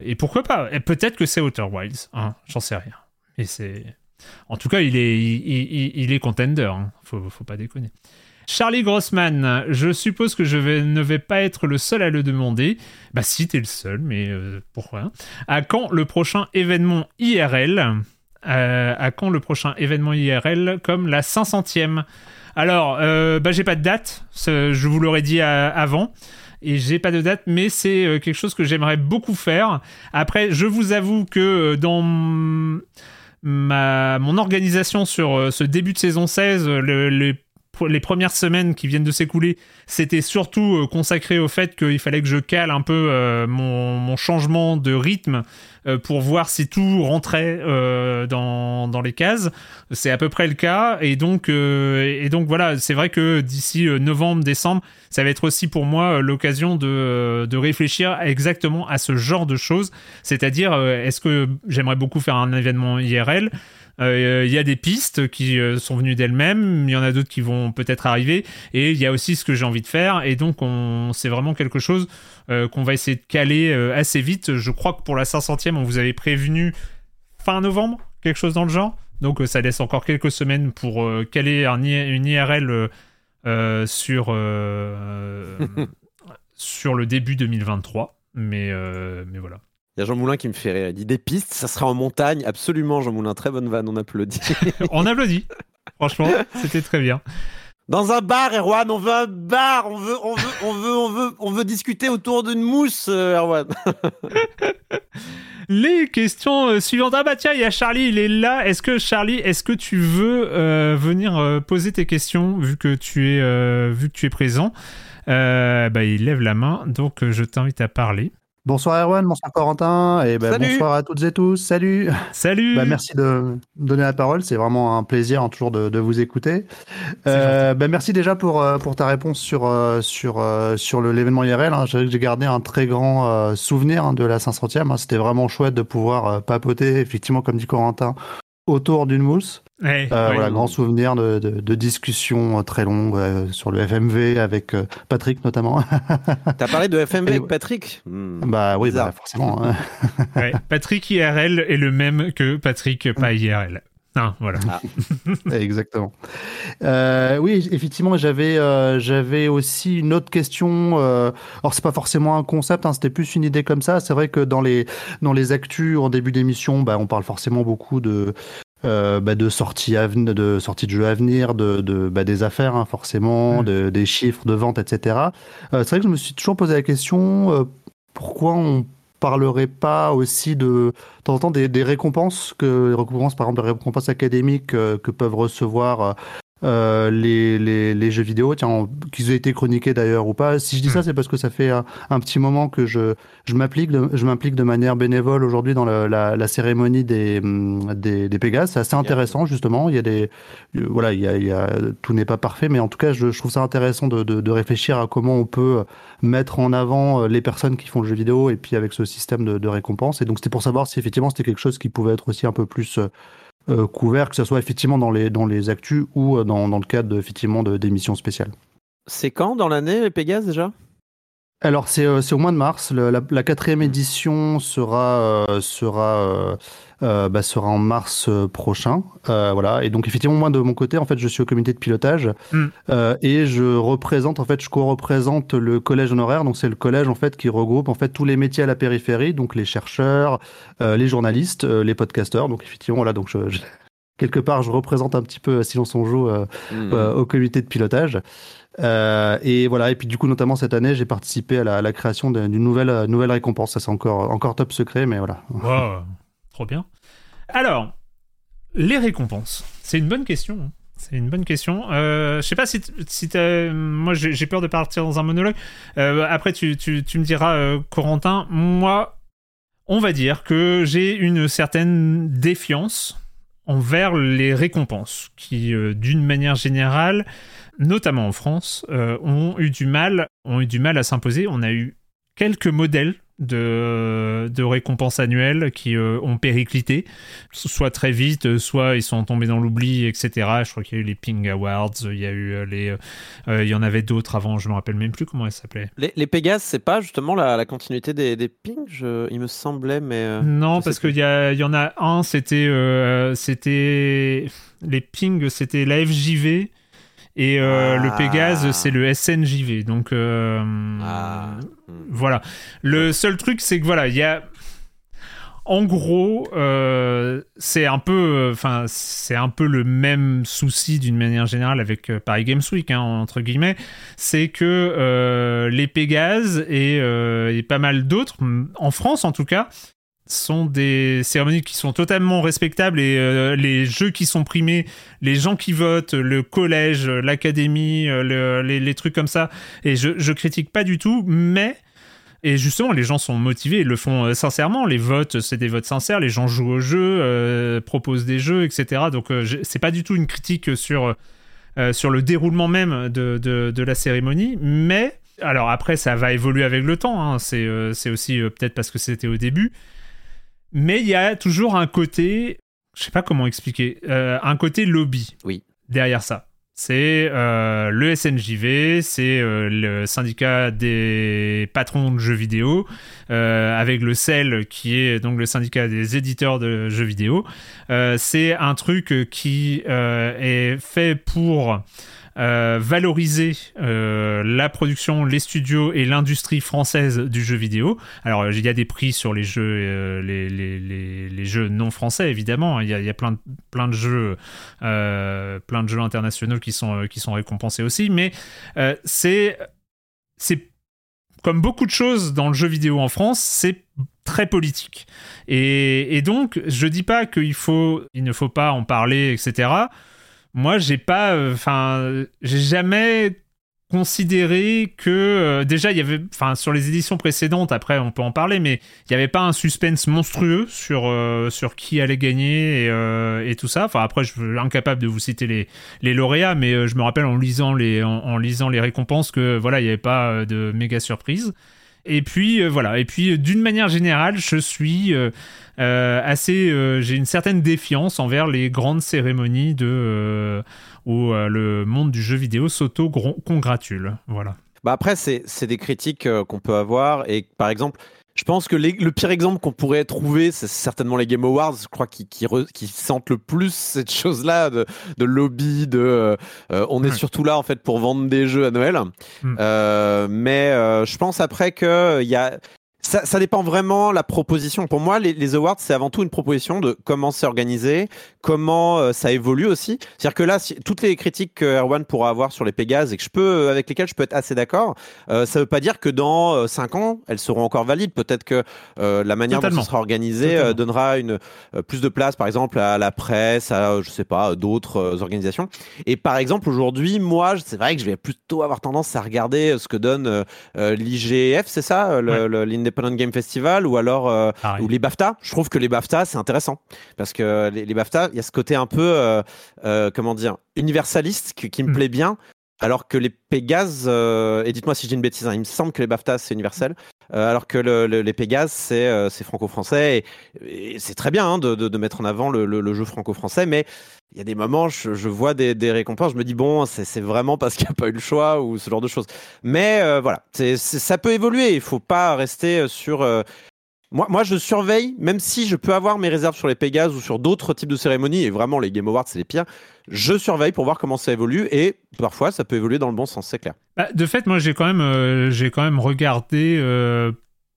Et pourquoi pas? Peut-être que c'est Outer Wilds, hein, j'en sais rien. Et c'est... En tout cas, il est, il, est contender, hein. faut, faut pas déconner. Charlie Grossman, je suppose que je ne vais pas être le seul à le demander. Bah si, t'es le seul, mais euh, pourquoi À quand le prochain événement IRL euh, À quand le prochain événement IRL comme la 500e alors, euh, bah, j'ai pas de date, je vous l'aurais dit avant. Et j'ai pas de date, mais c'est euh, quelque chose que j'aimerais beaucoup faire. Après, je vous avoue que euh, dans mon organisation sur ce début de saison 16, les premières semaines qui viennent de s'écouler, c'était surtout consacré au fait qu'il fallait que je cale un peu mon, changement de rythme euh, pour voir si tout rentrait euh, dans, les cases. C'est à peu près le cas. Et donc, euh, voilà, c'est vrai que d'ici novembre, décembre, ça va être aussi pour moi l'occasion de réfléchir exactement à ce genre de choses. C'est-à-dire, est-ce que j'aimerais beaucoup faire un événement IRL il y a des pistes qui sont venues d'elles-mêmes, il y en a d'autres qui vont peut-être arriver, et il y a aussi ce que j'ai envie de faire, et donc on, c'est vraiment quelque chose euh, qu'on va essayer de caler euh, assez vite. Je crois que pour la 500e, on vous avait prévenu fin novembre, quelque chose dans le genre. Donc euh, ça laisse encore quelques semaines pour caler une IRL sur, sur le début 2023. Mais, mais voilà. Il y a Jean Moulin qui me fait rire. Il dit des pistes, ça sera en montagne. Absolument, Jean Moulin. Très bonne vanne. On applaudit. on applaudit. Franchement, c'était très bien. Dans un bar, Erwan, on veut un bar, on veut, on veut, on veut, on veut, on veut discuter autour d'une mousse, euh, Erwan. Les questions euh, suivantes. Ah bah tiens, il y a Charlie, il est là. Est-ce que Charlie, est-ce que tu veux euh, venir poser tes questions vu que tu es, vu que tu es présent? Bah il lève la main, donc je t'invite à parler. Bonsoir Erwan, bonsoir Corentin, et ben, bonsoir à toutes et tous. Salut. Salut. Bah, merci de me donner la parole, c'est vraiment un plaisir hein, toujours de, vous écouter. Euh, bah, merci déjà pour euh, pour ta réponse sur euh, sur sur l'événement IRL. Hein. J'ai gardé un très grand souvenir hein, de la 500e. C'était vraiment chouette de pouvoir papoter, effectivement, comme dit Corentin, autour d'une mousse. Ouais, Euh, ouais. Voilà, grand souvenir de, de, de discussions euh, très longues euh, sur le FMV avec euh, Patrick notamment. T'as parlé de FMV Et avec. Patrick? Hmm. bah oui, bah, forcément. hein. Ouais. Patrick IRL est le même que Patrick pas IRL. Non, voilà. Exactement. Euh, oui, effectivement, j'avais euh, j'avais aussi une autre question. Euh, alors c'est pas forcément un concept, hein, c'était plus une idée comme ça. C'est vrai que dans les dans les actus en début d'émission, bah, on parle forcément beaucoup de euh, bah, de sorties à ven- de sorties de jeux à venir, de, de bah, des affaires hein, forcément, de, des chiffres de vente, etc. Euh, c'est vrai que je me suis toujours posé la question pourquoi on parlerait pas aussi de, de temps en temps des, des récompenses que les récompenses par exemple des récompenses académiques euh, que peuvent recevoir euh, euh, les, les, les jeux vidéo, tiens, en- qu'ils aient été chroniqués d'ailleurs ou pas. Si je dis ça, Hmm. c'est parce que ça fait un, un petit moment que je, je m'applique de, je m'implique de manière bénévole aujourd'hui dans la, la, la cérémonie des, hum, des, des Pégases. C'est assez intéressant justement. Il y a des, euh, voilà, il y a, il y a, tout n'est pas parfait, mais en tout cas, je, je trouve ça intéressant de, de, de réfléchir à comment on peut mettre en avant euh, les personnes qui font le jeu vidéo et puis avec ce système de, de récompense. Et donc c'était pour savoir si effectivement c'était quelque chose qui pouvait être aussi un peu plus euh, euh, couvert, que ce soit effectivement dans les, dans les actus ou euh, dans, dans le cadre effectivement d'émissions spéciales. C'est quand dans l'année, les Pégases déjà? Alors c'est euh, c'est au mois de mars. Le- la, la quatrième édition sera euh, sera euh, euh, bah, sera en mars prochain. Euh, voilà. Et donc effectivement moi de mon côté en fait je suis au comité de pilotage Mm. euh, et je représente en fait je co-représente le collège honoraire. Donc c'est le collège en fait qui regroupe en fait tous les métiers à la périphérie, donc les chercheurs, euh, les journalistes, euh, les podcasteurs. Donc effectivement voilà donc je, je- quelque part je représente un petit peu Silence on joue euh, Hmm. euh, au comité de pilotage. Euh, et voilà, et puis du coup, notamment cette année, j'ai participé à la, création d'une nouvelle, euh, nouvelle récompense. Ça, c'est encore, encore top secret, mais voilà. Wow, trop bien. Alors, les récompenses, c'est une bonne question. hein. C'est une bonne question. Euh, je sais pas si, si moi j'ai peur de partir dans un monologue. Euh, après, tu, tu, me diras, Corentin. Moi, on va dire que j'ai une certaine défiance envers les récompenses qui, d'une manière générale, notamment en France, euh, ont eu du mal, ont eu du mal à s'imposer. On a eu quelques modèles de, de récompenses annuelles qui euh, ont périclité, soit très vite, soit ils sont tombés dans l'oubli, etc. Je crois qu'il y a eu les Ping Awards, il y a eu euh, les, euh, il y en avait d'autres avant, je me rappelle même plus comment elles s'appelaient. Les, les Pégases, c'est pas justement la, la continuité des, des pings, je- il me semblait, mais. euh, Non, parce qu'il y, a- y en a un, c'était c'était les pings, c'était la FJV. Et euh, le Ah. Pégase, c'est le SNJV. Donc, euh, Ah. voilà. Le seul truc, c'est que voilà, il y a. En gros, euh, c'est un peu, enfin, c'est un peu le même souci d'une manière générale avec euh, Paris Games Week, hein, entre guillemets. C'est que les Pégases et, et pas mal d'autres, en France en tout cas, sont des cérémonies qui sont totalement respectables et euh, les jeux qui sont primés, les gens qui votent, le collège, l'académie, euh, le- les, trucs comme ça. Et je, je critique pas du tout, mais et justement, les gens sont motivés, ils le font euh, sincèrement. Les votes, c'est des votes sincères. Les gens jouent au jeu, euh, proposent des jeux, etc. Donc, euh, c'est pas du tout une critique sur sur le déroulement même de, de, la cérémonie, mais alors après, ça va évoluer avec le temps. hein. C'est aussi peut-être parce que c'était au début, mais il y a toujours un côté, je sais pas comment expliquer, euh, un côté lobby. Oui. Derrière ça. C'est euh, le SNJV, c'est euh, le syndicat des patrons de jeux vidéo, avec le CEL qui est donc le syndicat des éditeurs de jeux vidéo. C'est un truc qui est fait pour euh, valoriser euh, la production, les studios et l'industrie française du jeu vidéo. Alors, il y a des prix sur les jeux, euh, non français, évidemment. Il y a, il y a plein, de, jeux, plein de jeux internationaux qui sont, récompensés aussi. Mais c'est, comme beaucoup de choses dans le jeu vidéo en France, c'est très politique. Et, donc, je dis pas qu'il ne faut pas en parler, etc moi j'ai pas enfin j'ai jamais considéré que euh, déjà il y avait enfin sur les éditions précédentes après on peut en parler mais il y avait pas un suspense monstrueux sur euh, sur qui allait gagner et, euh, et tout ça. Enfin après je suis incapable de vous citer les les lauréats mais euh, je me rappelle en lisant les en, en lisant les récompenses que voilà il y avait pas euh, de méga surprise Et puis voilà. Et puis d'une manière générale, je suis assez, j'ai une certaine défiance envers les grandes cérémonies de où le monde du jeu vidéo s'auto-congratule. Voilà. Bah après, c'est des critiques qu'on peut avoir et par exemple je pense que le pire exemple qu'on pourrait trouver, c'est certainement les Game Awards. Je crois qu'ils qui, sentent le plus cette chose-là de, lobby, de euh, euh, on est surtout là en fait pour vendre des jeux à Noël. Hmm. Euh, mais je pense après que il y a ça, ça, dépend vraiment la proposition. Pour moi, les, les awards, c'est avant tout une proposition de comment c'est organisé, comment euh, ça évolue aussi. C'est-à-dire que là, si, toutes les critiques que Erwan pourra avoir sur les Pégases et que je peux, euh, avec lesquelles je peux être assez d'accord, euh, ça ne veut pas dire que dans 5 ans, elles seront encore valides. Peut-être que la manière dont ça sera organisé donnera une plus de place, par exemple, à la presse, à je sais pas, d'autres organisations. Et par exemple, aujourd'hui, moi, c'est vrai que je vais plutôt avoir tendance à regarder ce que donne l'IGF, c'est ça, l'Independent Independent Game Festival ou alors euh, ou les BAFTA. Je trouve que les BAFTA c'est intéressant parce que les, BAFTA, il y a ce côté un peu euh, euh, comment dire universaliste qui, me hmm. plaît bien. Alors que les Pégases, et dites-moi si je dis une bêtise, hein, il me semble que les BAFTA c'est universel, alors que les Pégases c'est franco-français et, c'est très bien hein, de, mettre en avant le, jeu franco-français, mais il y a des moments, je, vois des, récompenses, je me dis bon, c'est vraiment parce qu'il n'y a pas eu le choix ou ce genre de choses. Mais euh, voilà, ça peut évoluer. Il faut pas rester sur. Euh, moi, moi, je surveille, même si je peux avoir mes réserves sur les Pégases ou sur d'autres types de cérémonies, et vraiment les Game Awards, c'est les pires. Je surveille pour voir comment ça évolue, et parfois, ça peut évoluer dans le bon sens, c'est clair. Bah, de fait, moi, j'ai quand même, euh, j'ai quand même regardé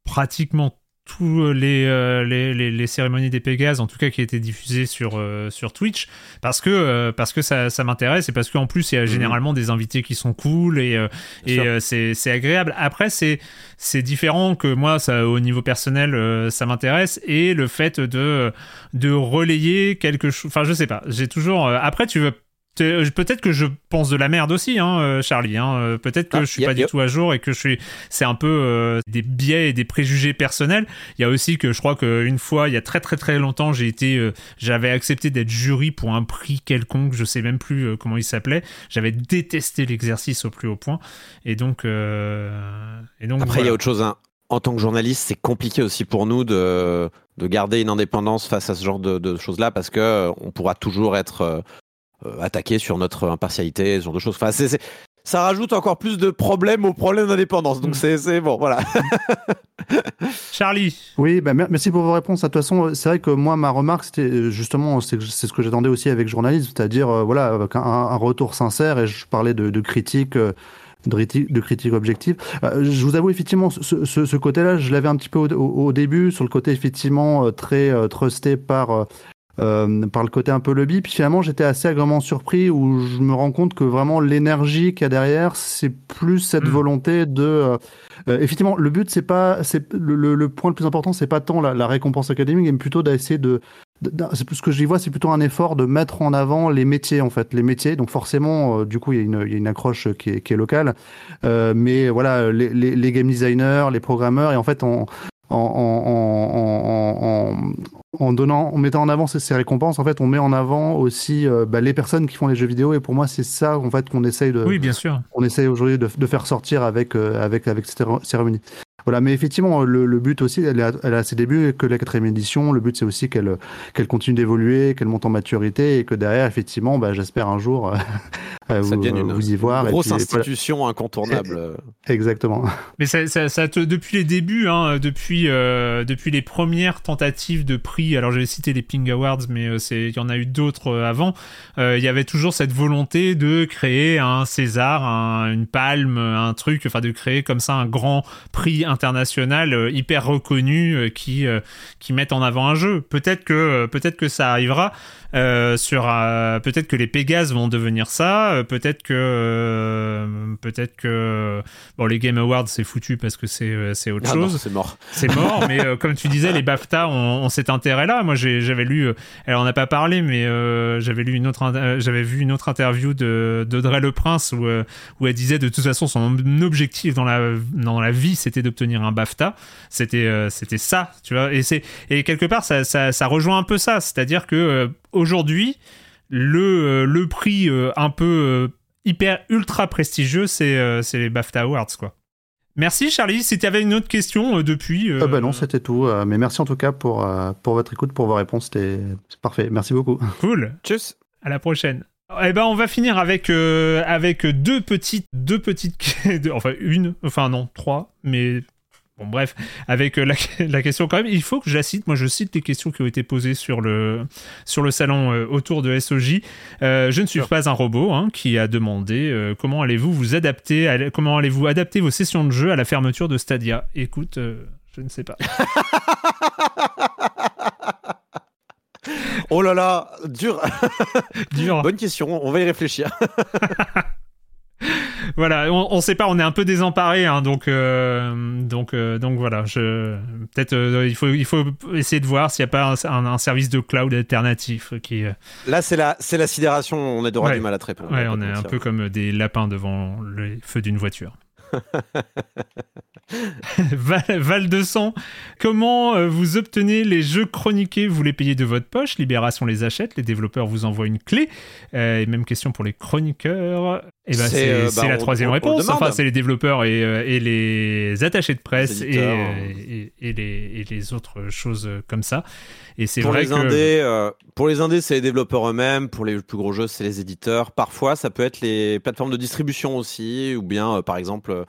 pratiquement tous euh, les, les, les, cérémonies des Pégases, en tout cas qui étaient diffusées sur, euh, sur Twitch, parce que, euh, parce que ça, ça m'intéresse et parce qu'en plus il y a mhm. généralement des invités qui sont cool et, et c'est agréable. Après, c'est différent que moi, ça, au niveau personnel, ça m'intéresse et le fait de, de relayer quelque chose. Enfin, je sais pas, j'ai toujours. après, tu veux euh, peut-être que je pense de la merde aussi, hein, euh, Charlie. Hein. Euh, peut-être que ah, je suis pas du tout à jour et que je suis. C'est un peu des biais et des préjugés personnels. Il y a aussi que je crois qu'une fois, il y a très très très longtemps, j'ai été, j'avais accepté d'être jury pour un prix quelconque. Je sais même plus comment il s'appelait. J'avais détesté l'exercice au plus haut point. Et donc, et donc. Après, il y a autre chose. Hein. En tant que journaliste, c'est compliqué aussi pour nous de de garder une indépendance face à ce genre de, de choses-là parce que on pourra toujours être euh, attaquer sur notre impartialité, ce genre de choses. Enfin, ça rajoute encore plus de problèmes aux problèmes d'indépendance. Donc mm. c'est bon, voilà. Charlie. Oui, bah, merci pour vos réponses. De toute façon, c'est vrai que moi, ma remarque, c'était euh, justement, c'est ce que j'attendais aussi avec journalisme, c'est-à-dire, euh, voilà, avec un, retour sincère, et je parlais de, de critique. de, critique objective. je vous avoue effectivement ce, côté-là, je l'avais un petit peu au, début sur le côté effectivement très trusté par euh, par le côté un peu lobby. Puis finalement, j'étais assez agréablement surpris où je me rends compte que vraiment l'énergie qu'il y a derrière, c'est plus cette mm. volonté de. Euh, euh, effectivement, le but, c'est pas, c'est le, le, point le plus important, c'est pas tant la, récompense académique, mais plutôt d'essayer de. c'est plus ce que j'y vois, c'est plutôt un effort de mettre en avant les métiers en fait, les métiers. Donc forcément, du coup, il y, a une, il y, a une accroche qui est, qui est locale, mais voilà, les, les, les, game designers, les programmeurs, et en fait, on, en, en, donnant, en mettant en avant ces, récompenses, en fait, on met en avant aussi euh, bah, les personnes qui font les jeux vidéo. Et pour moi, c'est ça, en fait, qu'on essaye de. Oui, bien sûr. On essaye aujourd'hui de, de, faire sortir avec, euh, avec, avec cette cérémonie. Voilà, mais effectivement, le, but aussi, elle a, elle a ses débuts, que la quatrième édition, le but c'est aussi qu'elle qu'elle continue d'évoluer, qu'elle monte en maturité et que derrière, effectivement, bah, j'espère un jour euh, vous, vous, y voir. Grosse institution incontournable. Exactement. Mais ça, ça, te, depuis les débuts, hein, depuis, euh, depuis les premières tentatives de prix, alors j'avais cité les Ping Awards, mais euh, il y en a eu d'autres avant, il y avait toujours cette volonté de créer un César, une palme, un truc, enfin de créer comme ça un grand prix international euh, hyper reconnu euh, qui euh, qui mettent en avant un jeu. Peut-être que peut-être que ça arrivera. Sur peut-être que les Pégases vont devenir ça peut-être que peut-être que bon les Game Awards c'est foutu parce que c'est c'est autre ah chose c'est mort c'est mort mais comme tu disais les BAFTA ont, cet intérêt là moi j'avais lu elle en a pas parlé mais j'avais lu une autre j'avais vu une autre interview de d'Audrey Le Prince où où elle disait de toute façon son objectif dans la dans la vie c'était d'obtenir un BAFTA. C'était euh, c'était ça, tu vois. Et c'est et quelque part ça, ça, rejoint un peu ça, c'est-à-dire que euh, aujourd'hui le euh, le prix un peu hyper ultra prestigieux, c'est c'est les BAFTA Awards quoi. Merci Charlie. Si tu avais une autre question euh, depuis. Euh... bah non, c'était tout. Euh, mais merci en tout cas pour, pour votre écoute, pour vos réponses. C'était parfait. Merci beaucoup. Cool. Tchuss. À la prochaine. Eh ben, on va finir avec, avec deux petites, deux petites, enfin une, enfin non, trois, mais Bon, bref, avec euh, la, question quand même, il faut que je la cite. Moi, je cite les questions qui ont été posées sur le, sur le salon euh, autour de SOJ. Euh, je ne suis pas un robot hein, qui a demandé comment allez-vous vous adapter, comment allez-vous adapter vos sessions de jeu à la fermeture de Stadia? Écoute, je ne sais pas. oh là là, dur. dur. Bonne question, on va y réfléchir. voilà, on, ne sait pas, on est un peu désemparé, hein, donc euh, donc euh, donc voilà. Je peut-être euh, il faut il faut essayer de voir s'il n'y a pas un, service de cloud alternatif qui. Là, c'est la c'est la sidération. On est ouais. du mal à te répondre. Ouais, on est un peu comme des lapins devant le feu d'une voiture. Val, de sang, comment vous obtenez les jeux chroniqués? Vous les payez de votre poche, Libération les achète, les développeurs vous envoient une clé. Euh, et même question pour les chroniqueurs. Et eh ben, c'est euh, bah, la troisième réponse. enfin, c'est les développeurs et, les attachés de presse et, et, les, les, autres choses comme ça. Et c'est vrai les que... indés, pour les indés, c'est les développeurs eux-mêmes. Pour les plus gros jeux, c'est les éditeurs. Parfois, ça peut être les plateformes de distribution aussi, ou bien, par exemple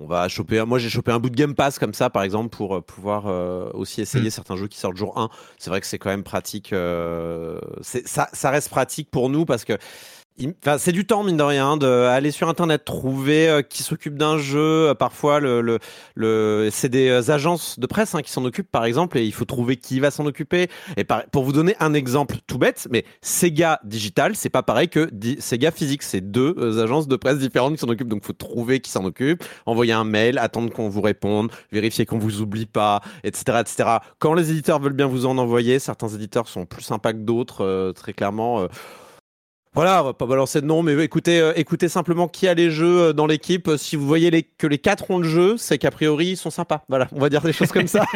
on va choper moi j'ai chopé un bout de Game Pass comme ça par exemple pour euh, pouvoir euh, aussi essayer mm. certains jeux qui sortent jour 1 c'est vrai que c'est quand même pratique euh, ça, ça reste pratique pour nous parce que Enfin, c'est du temps mine de rien d'aller sur internet trouver euh, qui s'occupe d'un jeu. Parfois, le, le, le c'est des euh, agences de presse hein, qui s'en occupent par exemple, et il faut trouver qui va s'en occuper. Et pour vous donner un exemple tout bête, mais Sega Digital, c'est pas pareil que Sega Physique. C'est deux euh, agences de presse différentes qui s'en occupent. Donc, faut trouver qui s'en occupe, envoyer un mail, attendre qu'on vous réponde, vérifier qu'on vous oublie pas, etc., etc. Quand les éditeurs veulent bien vous en envoyer, certains éditeurs sont plus sympas que d'autres, très clairement. Voilà, on va pas balancer de nom, mais écoutez, euh, écoutez simplement qui a les jeux euh, dans l'équipe. Si vous voyez les, que les quatre ont le jeu, c'est qu'a priori ils sont sympas. Voilà, on va dire des choses comme ça.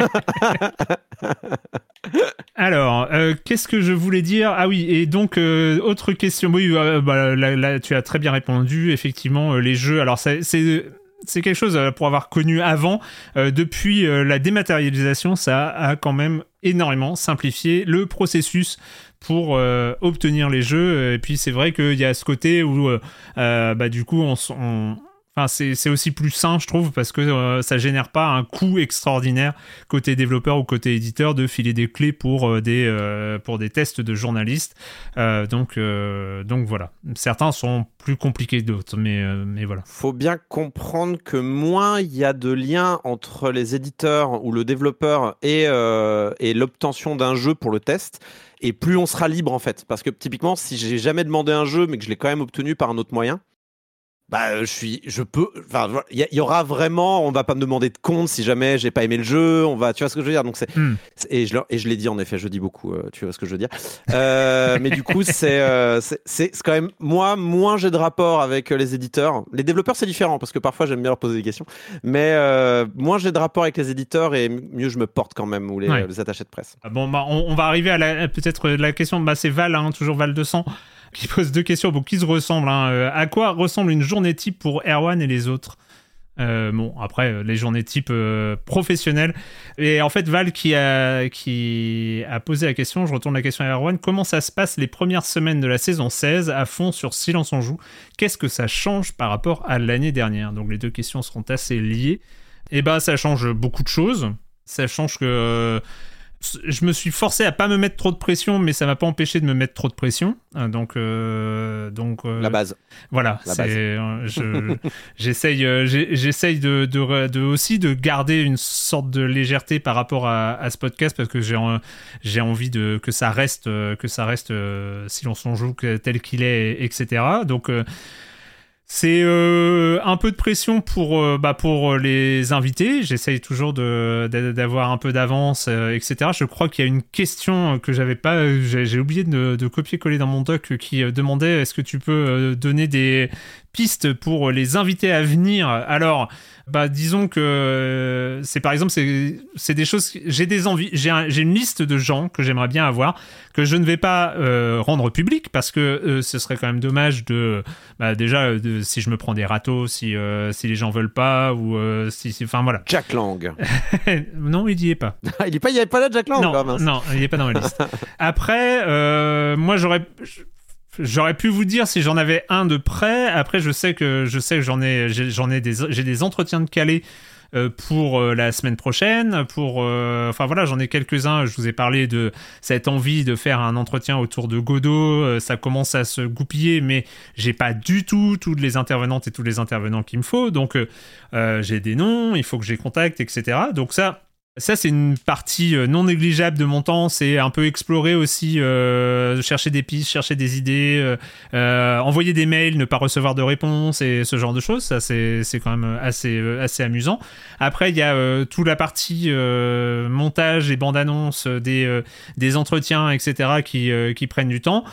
Alors, euh, qu'est-ce que je voulais dire? Ah oui, et donc autre question. Oui, bah, là, tu as très bien répondu. Effectivement, les jeux. Alors c'est c'est quelque chose pour avoir connu avant. depuis la dématérialisation, ça a quand même énormément simplifié le processus pour euh, obtenir les jeux. Et puis c'est vrai qu'il y a ce côté où, euh, euh, bah, du coup, on, on Enfin, c'est aussi plus sain, je trouve, parce que euh, ça génère pas un coût extraordinaire côté développeur ou côté éditeur de filer des clés pour euh, des euh, des tests de journalistes. donc donc voilà. Certains sont plus compliqués que d'autres, mais mais voilà. Faut bien comprendre que moins il y a de liens entre les éditeurs ou le développeur et et l'obtention d'un jeu pour le test. Et plus on sera libre en fait, parce que typiquement, si j'ai jamais demandé un jeu, mais que je l'ai quand même obtenu par un autre moyen, bah, je suis, je peux. Enfin, il y, aura vraiment. On va pas me demander de compte si jamais j'ai pas aimé le jeu. On va, tu vois ce que je veux dire? Donc c'est hmm. et je et je l'ai dit en effet. Je dis beaucoup. Euh, tu vois ce que je veux dire. Euh, mais du coup, euh, c'est c'est quand même moi moins j'ai de rapport avec les éditeurs. Les développeurs c'est différent parce que parfois j'aime bien leur poser des questions. Mais moins j'ai de rapport avec les éditeurs et mieux je me porte quand même ou les, attachés de presse. Ah bon, bah, on, va arriver à peut-être la question. Bah, c'est Val, hein, toujours Val 200 qui pose deux questions bon, qui se ressemblent. Hein. Euh, à quoi ressemble une journée type pour Erwan et les autres? Euh, bon, après, euh, les journées type professionnelles. Et en fait, Val qui a, qui a posé la question, je retourne la question à Erwan, comment ça se passe les premières semaines de la saison 16 à fond sur Silence en Joue? Qu'est-ce que ça change par rapport à l'année dernière? Donc les deux questions seront assez liées. Et eh ben, ça change beaucoup de choses. Ça change que je me suis forcé à pas me mettre trop de pression, mais ça m'a pas empêché de me mettre trop de pression. Euh, donc, euh, donc euh, la base. Voilà. j'essaye, j'essaye de, de, aussi de garder une sorte de légèreté par rapport à, ce podcast parce que j'ai, j'ai envie de que ça reste, que ça reste, si l'on s'en joue tel qu'il est, etc. Donc c'est euh, un peu de pression pour, euh, bah, pour les invités. J'essaye toujours d'avoir un peu d'avance, euh, etc. Je crois qu'il y a une question que j'avais pas, j'ai oublié de, de copier-coller dans mon doc qui demandait est-ce que tu peux donner des pistes pour les invités à venir. Alors, bah, disons que euh, c'est par exemple, c'est des choses. J'ai des envies. J'ai un- une liste de gens que j'aimerais bien avoir que je ne vais pas euh, rendre public parce que euh, ce serait quand même dommage de. Bah, déjà, de- si je me prends des râteaux, si euh, si les gens veulent pas ou si, si- enfin voilà. Jack Lang. non, il y est pas. il est pas, il y avait pas là Jack Lang. Non, mince. non, il n'est pas dans ma liste. Après, moi j'aurais j'aurais pu vous dire si j'en avais un de près. Après, je sais que je sais que j'en ai j'en ai des j'ai des entretiens de Calais. euh, pour euh, la semaine prochaine, pour euh, enfin voilà, j'en ai quelques-uns. Je vous ai parlé de cette envie de faire un entretien autour de Godot. euh, ça commence à se goupiller, mais j'ai pas du tout toutes les intervenantes et tous les intervenants qu'il me faut. Donc euh, j'ai des noms, il faut que j'ai contact, etc. Donc ça, ça, c'est une partie euh, non négligeable de mon temps. C'est un peu explorer aussi, euh, chercher des pistes, chercher des idées, euh, envoyer des mails, ne pas recevoir de réponse et ce genre de choses. Ça, c'est quand même assez, assez amusant. Après, il y a euh, toute la partie montage et bande-annonce des, des entretiens, etc., qui, qui prennent du temps.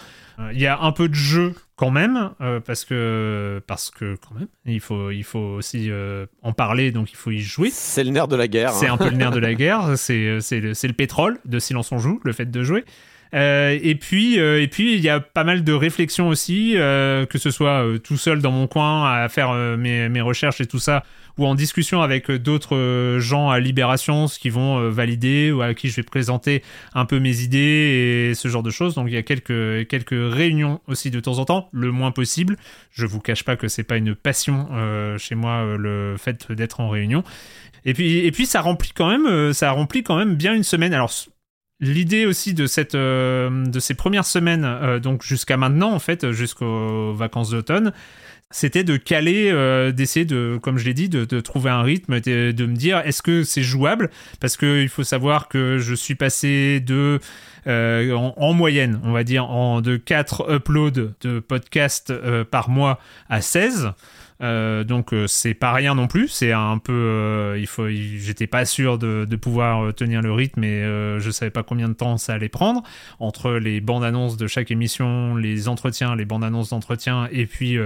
Il y a un peu de jeu quand même, euh, parce que parce que quand même, il faut il faut aussi euh, en parler, donc il faut y jouer. C'est le nerf de la guerre. C'est hein. un peu le nerf de la guerre, c'est c'est le, le pétrole de Silence on joue, le fait de jouer. Euh, et puis et puis il y a pas mal de réflexions aussi, que ce soit tout seul dans mon coin à faire mes, mes recherches et tout ça, ou en discussion avec euh, d'autres euh, gens à Libération, ce qui vont euh, valider ou à qui je vais présenter un peu mes idées et ce genre de choses. Donc il y a quelques quelques réunions aussi de temps en temps, le moins possible. Je vous cache pas que c'est pas une passion chez moi le fait d'être en réunion. Et puis, et puis ça remplit quand même, ça remplit quand même bien une semaine. Alors l'idée aussi de cette, de ces premières semaines, donc jusqu'à maintenant en fait, jusqu'aux vacances d'automne, c'était de caler, euh, d'essayer de, comme je l'ai dit, de, de trouver un rythme, de, de me dire est-ce que c'est jouable? Parce que il faut savoir que je suis passé de euh, en, en moyenne, on va dire, en, de 4 uploads de podcasts euh, par mois à 16. Euh, donc euh, c'est pas rien non plus, c'est un peu, euh, il faut, j'étais pas sûr de, pouvoir tenir le rythme et je savais pas combien de temps ça allait prendre. Entre les bandes annonces de chaque émission, les entretiens, les bandes annonces d'entretien et puis,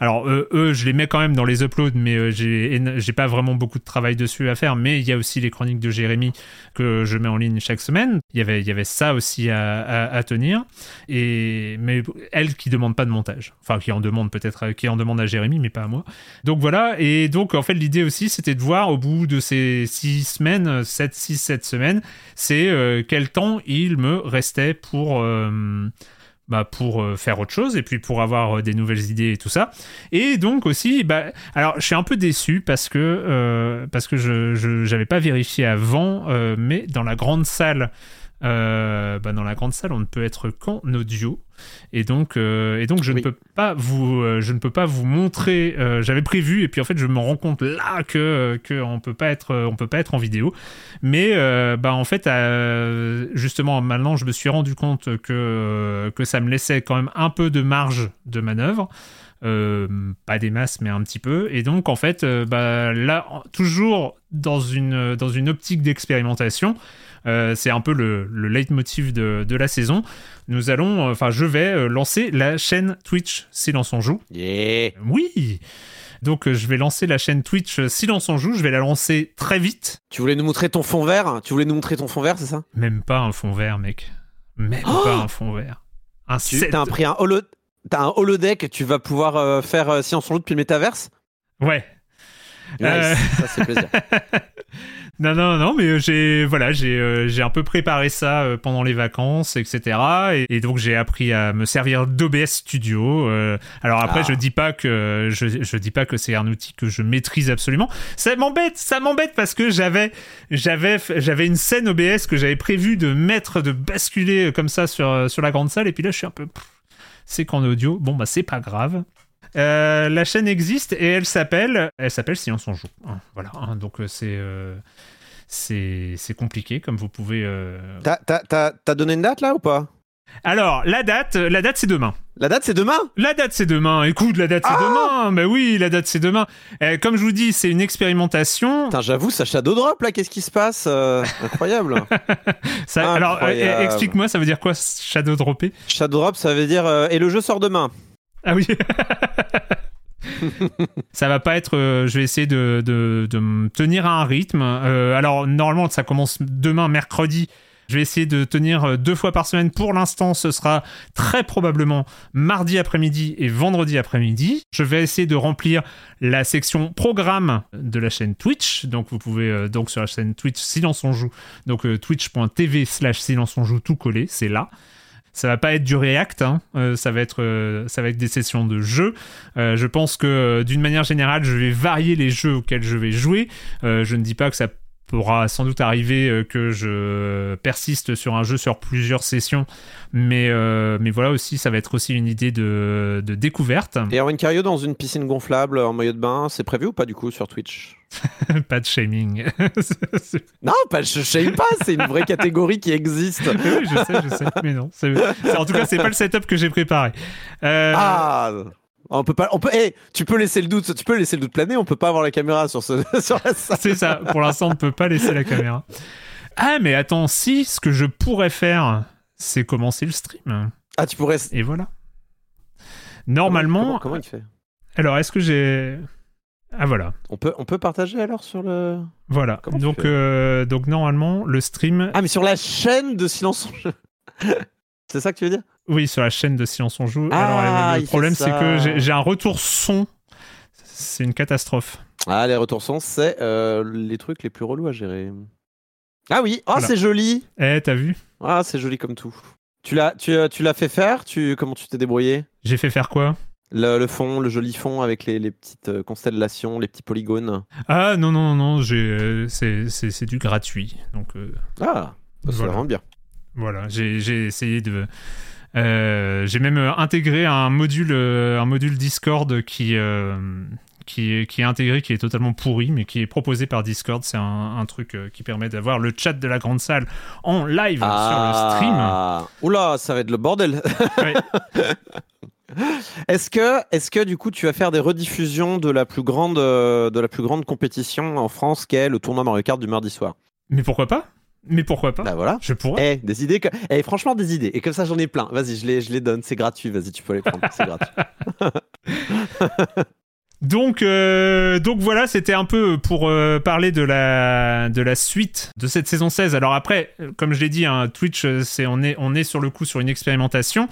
alors eux je les mets quand même dans les uploads, mais j'ai, j'ai pas vraiment beaucoup de travail dessus à faire, mais il y a aussi les chroniques de Jérémy que je mets en ligne chaque semaine. Il y avait, il y avait ça aussi à tenir. Et mais elle qui demande pas de montage, enfin qui en demande peut-être, qui en demande à Jérémy, mais pas à moi. Donc voilà, et donc en fait l'idée aussi c'était de voir au bout de ces six semaines, 7, 6, 7 semaines, c'est euh, quel temps il me restait pour... euh, bah, pour euh, faire autre chose et puis pour avoir des nouvelles idées et tout ça. Et donc aussi, bah, alors je suis un peu déçu parce que parce que je j'avais pas vérifié avant, mais dans la grande salle, euh, bah, dans la grande salle, on ne peut être qu'en audio. Et donc, euh, et donc je Oui. ne peux pas vous, euh, je ne peux pas vous montrer. euh, J'avais prévu et puis en fait je me rends compte là que que on peut pas être, on peut pas être en vidéo. Mais euh, bah en fait, euh, justement maintenant je me suis rendu compte que que ça me laissait quand même un peu de marge de manœuvre. Euh, pas des masses mais un petit peu et donc en fait euh, bah, là toujours dans une dans une optique d'expérimentation euh, c'est un peu le, le leitmotiv de, de la saison. Nous allons euh, enfin je vais euh, lancer la chaîne Twitch Silence on joue. Yeah. oui. Donc je vais lancer la chaîne Twitch Silence on joue. Je vais la lancer très vite. Tu voulais nous montrer ton fond vert? Tu voulais nous montrer ton fond vert, c'est ça? Même pas un fond vert mec. Même Oh! pas un fond vert. Un Tu set as pris un holo... T'as un holodeck, tu vas pouvoir euh, faire euh, Science en joue depuis le métaverse? Ouais. Nice, Euh. ça c'est plaisir. Non, non, non, mais euh, j'ai voilà, j'ai euh, j'ai un peu préparé ça euh, pendant les vacances, etc. Et, et donc j'ai appris à me servir d'OBS Studio. euh, alors après, Ah. je dis pas que je, je dis pas que c'est un outil que je maîtrise absolument. Ça m'embête, ça m'embête parce que j'avais j'avais j'avais une scène OBS que j'avais prévu de mettre, de basculer comme ça sur sur la grande salle. Et puis là, je suis un peu, c'est qu'en audio. Bon bah c'est pas grave. Euh, la chaîne existe et elle s'appelle, elle s'appelle Silence on joue. Hein, voilà. hein, donc euh, c'est euh, c'est c'est compliqué comme vous pouvez. euh. T'as- donné une date là ou pas? Alors la date, la date c'est demain. La date c'est demain? La date c'est demain. Écoute, la date c'est Ah demain. Bah oui, la date c'est demain. Comme je vous dis, c'est une expérimentation. Putain, j'avoue, ça shadow drop là, qu'est-ce qui se passe Euh, Incroyable. Ça- alors euh, explique-moi, ça veut dire quoi shadow dropper? Shadow drop, ça veut dire. euh, et le jeu sort demain. Ah oui. ça va pas être. euh, je vais essayer de, tenir à un rythme. Euh, alors, normalement, ça commence demain, mercredi. Je vais essayer de tenir euh, deux fois par semaine. Pour l'instant, ce sera très probablement mardi après-midi et vendredi après-midi. Je vais essayer de remplir la section programme de la chaîne Twitch. Donc, vous pouvez, donc sur la chaîne Twitch Silence on joue, donc twitch.tv slash Silence on joue tout collé, c'est là. Ça va pas être du React, hein. Euh, ça va être euh, ça va être des sessions de jeux. Euh, je pense que d'une manière générale, je vais varier les jeux auxquels je vais jouer. Je ne dis pas que ça pourra sans doute arriver que je persiste sur un jeu sur plusieurs sessions, mais mais voilà aussi, ça va être aussi une idée de, de découverte. Et Erwin Cario dans une piscine gonflable en maillot de bain, c'est prévu ou pas du coup sur Twitch? pas de shaming. Non, pas, je shame pas, c'est une vraie catégorie qui existe. oui, je sais, je sais, mais non. c'est- en tout cas, c'est pas le setup que j'ai préparé. Euh, Ah on peut pas, on peut, eh, tu peux laisser le doute, tu peux laisser le doute planer, on peut pas avoir la caméra sur ce, sur la salle. C'est ça. Pour l'instant, on ne peut pas laisser la caméra. Ah, mais attends, si, ce que je pourrais faire, c'est commencer le stream. Ah, tu pourrais. Et voilà. Normalement. Comment, comment il fait? Alors, est-ce que j'ai. Ah, voilà. on peut, on peut partager alors sur le. Voilà. Comment Donc, euh, donc, normalement, le stream. Ah, mais sur la chaîne de Silence en Jeu. c'est ça que tu veux dire? Oui, sur la chaîne de Silence on joue. Ah, Alors, il le problème, c'est que j'ai un retour son. C'est une catastrophe. Ah, les retours sont, c'est euh, les trucs les plus relous à gérer. Ah oui, ah Voilà. c'est joli. Eh, t'as vu? Ah, c'est joli comme tout. Tu l'as, tu, euh, tu l'as fait faire? Tu comment tu t'es débrouillé? J'ai fait faire quoi? Le, le fond, le joli fond avec les, les petites euh, constellations, les petits polygones. Ah, non, non, non, j'ai, euh, c'est c'est- c'est du gratuit. Donc, euh, Ah, ça Voilà. vraiment bien. Voilà, j'ai j'ai essayé de. euh, j'ai même intégré un module, un module Discord qui, euh, qui, est, qui est intégré, qui est totalement pourri, mais qui est proposé par Discord. C'est un, un truc qui permet d'avoir le chat de la grande salle en live sur le stream. Ah, oula, ça va être le bordel. Ouais. Est-ce que, est-ce que du coup tu vas faire des rediffusions de la plus grande, euh, de la plus grande compétition en France, qui est le tournoi Mario Kart du mardi soir? Mais pourquoi pas? Mais pourquoi pas? Bah voilà. Je pourrais. Eh, des idées. que- Eh, franchement, des idées. Et comme ça, j'en ai plein. Vas-y, je les, je les donne. C'est gratuit. Vas-y, tu peux les prendre. C'est gratuit. Donc, euh, donc voilà, c'était un peu pour euh, parler de la, de la suite de cette saison 16. Alors après, comme je l'ai dit, hein, Twitch, c'est, on, est, on est sur le coup sur une expérimentation.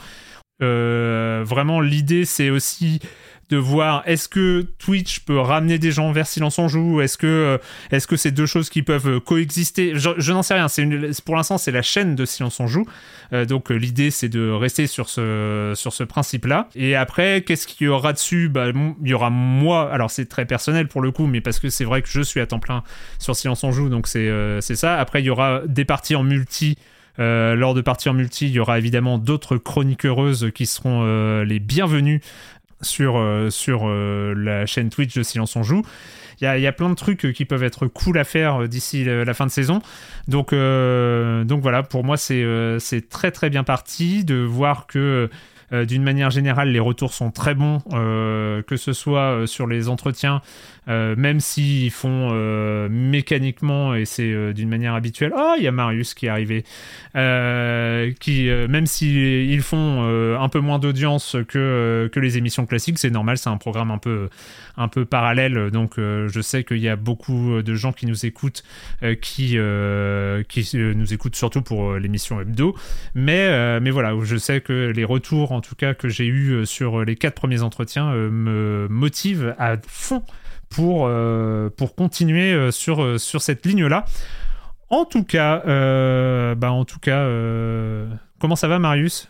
Euh, vraiment, l'idée, c'est aussi de voir est-ce que Twitch peut ramener des gens vers Silence on joue? Est-ce que euh, c'est deux choses qui peuvent euh, coexister? Je, n'en sais rien. Une- pour l'instant, c'est la chaîne de Silence on joue. Donc l'idée, c'est de rester sur ce sur ce principe-là. Et après, qu'est-ce qu'il y aura dessus? Bah, il y aura moi. Alors c'est très personnel pour le coup, mais parce que c'est vrai que je suis à temps plein sur Silence on joue, donc c'est euh, ça. Après, il y aura des parties en multi. Euh, lors de parties en multi, il y aura évidemment d'autres chroniqueuses qui seront euh, les bienvenues sur, euh, la chaîne Twitch de Silence on Joue. Il y a, y a plein de trucs qui peuvent être cool à faire d'ici la fin de saison. Donc, voilà, pour moi, c'est c'est très très bien parti de voir que d'une manière générale, les retours sont très bons, que ce soit sur les entretiens, même s'ils font euh, mécaniquement et c'est euh, d'une manière habituelle. Oh, il y a Marius qui est arrivé. Euh, qui, euh, même s'ils font euh, un peu moins d'audience que, euh, que les émissions classiques, c'est normal, c'est un programme un peu, un peu parallèle. Donc euh, je sais qu'il y a beaucoup de gens qui nous écoutent, euh, qui, euh, qui euh, nous écoutent surtout pour euh, l'émission hebdo. Mais, euh, mais voilà, je sais que les retours, en tout cas, que j'ai eu sur les quatre premiers entretiens, euh, me motivent à fond pour, euh, pour continuer euh, sur, euh, sur cette ligne-là. En tout cas, bah en tout cas, comment ça va, Marius?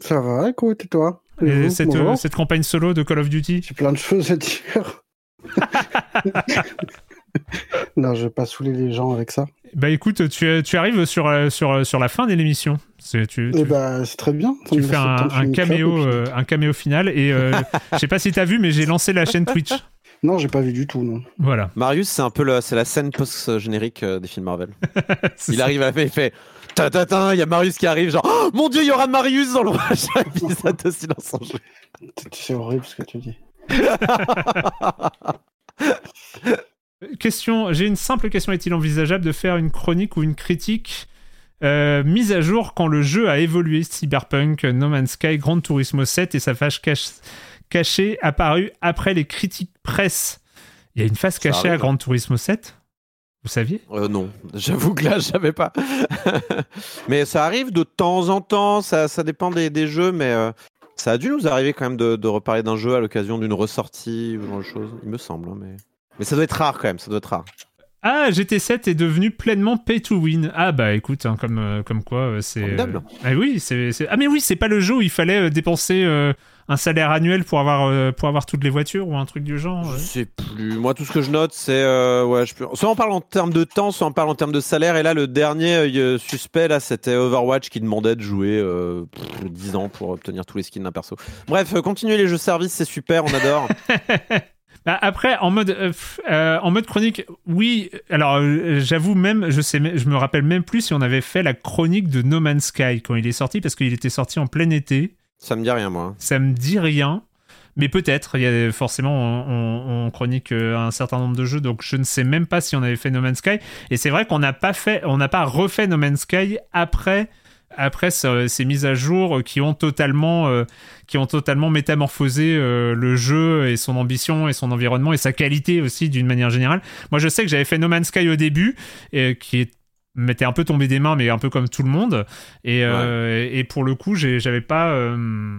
Ça va, écoute, et toi? Et cette, euh, cette campagne solo de Call of Duty? J'ai plein de choses à dire. non, je vais pas saouler les gens avec ça. Bah écoute, tu, tu arrives sur, sur, sur la fin de l'émission. C'est- Tu, Et tu, bah, c'est très bien. Tu fais un, un caméo, euh, un caméo final et euh, je sais pas si t'as vu, mais j'ai lancé la chaîne Twitch. Non, j'ai pas vu du tout, non. Voilà. Marius, c'est un peu la, c'est la scène post-générique euh, des films Marvel. Il ça. arrive à la fin, il fait ta ta ta, il y a Marius qui arrive, genre oh, mon dieu, il y aura Marius dans le prochain épisode de Silence en jeu. C'est horrible ce que tu dis. Question, j'ai une simple question. Est-il envisageable de faire une chronique ou une critique euh, mise à jour quand le jeu a évolué? Cyberpunk, No Man's Sky, Gran Turismo 7 et sa cache cachée apparue après les critiques presse. Il y a une face cachée à arrive. Gran Turismo 7 Vous saviez? Euh, non, j'avoue que là, je savais pas. mais ça arrive de temps en temps, ça, ça dépend des, des jeux, mais euh, ça a dû nous arriver quand même de, de reparler d'un jeu à l'occasion d'une ressortie ou genre de choses, il me semble. hein, mais... mais ça doit être rare quand même, ça doit être rare. Ah, GT7 est devenu pleinement pay to win. Ah bah écoute, hein, comme, euh, comme quoi, euh, c'est... Ah oui, c'est, Ah mais oui, c'est pas le jeu où il fallait dépenser un salaire annuel pour avoir, euh, pour avoir toutes les voitures ou un truc du genre. Je ouais. sais plus. Moi, tout ce que je note, c'est. euh, ouais, je peux... Soit on parle en termes de temps, soit on parle en termes de salaire. Et là, le dernier euh, suspect, là, c'était Overwatch qui demandait de jouer euh, pff, 10 ans pour obtenir tous les skins d'un perso. Bref, euh, continuez les jeux services, c'est super, on adore. Bah, après, en mode, euh, pff, euh, en mode chronique, oui. Alors, euh, j'avoue même, je sais, je me rappelle même plus si on avait fait la chronique de No Man's Sky quand il est sorti, parce qu'il était sorti en plein été. Ça me dit rien, moi. Ça me dit rien, mais peut-être. Il y a forcément, on, on- on chronique euh, un certain nombre de jeux, donc je ne sais même pas si on avait fait No Man's Sky. Et c'est vrai qu'on n'a pas fait, on n'a pas refait No Man's Sky après. Après ce- ces mises à jour qui ont totalement, euh, qui ont totalement métamorphosé euh, le jeu et son ambition et son environnement et sa qualité aussi d'une manière générale. Moi, je sais que j'avais fait No Man's Sky au début, qui est- m'était un peu tombé des mains, mais un peu comme tout le monde. Et, euh, et pour le coup, j'avais pas, euh,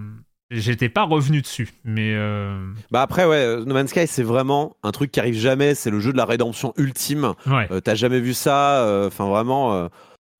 j'étais pas revenu dessus. Mais euh, Bah après, ouais, No Man's Sky, c'est vraiment un truc qui arrive jamais. C'est le jeu de la rédemption ultime. ouais. Euh, T'as jamais vu ça. euh, Enfin, vraiment,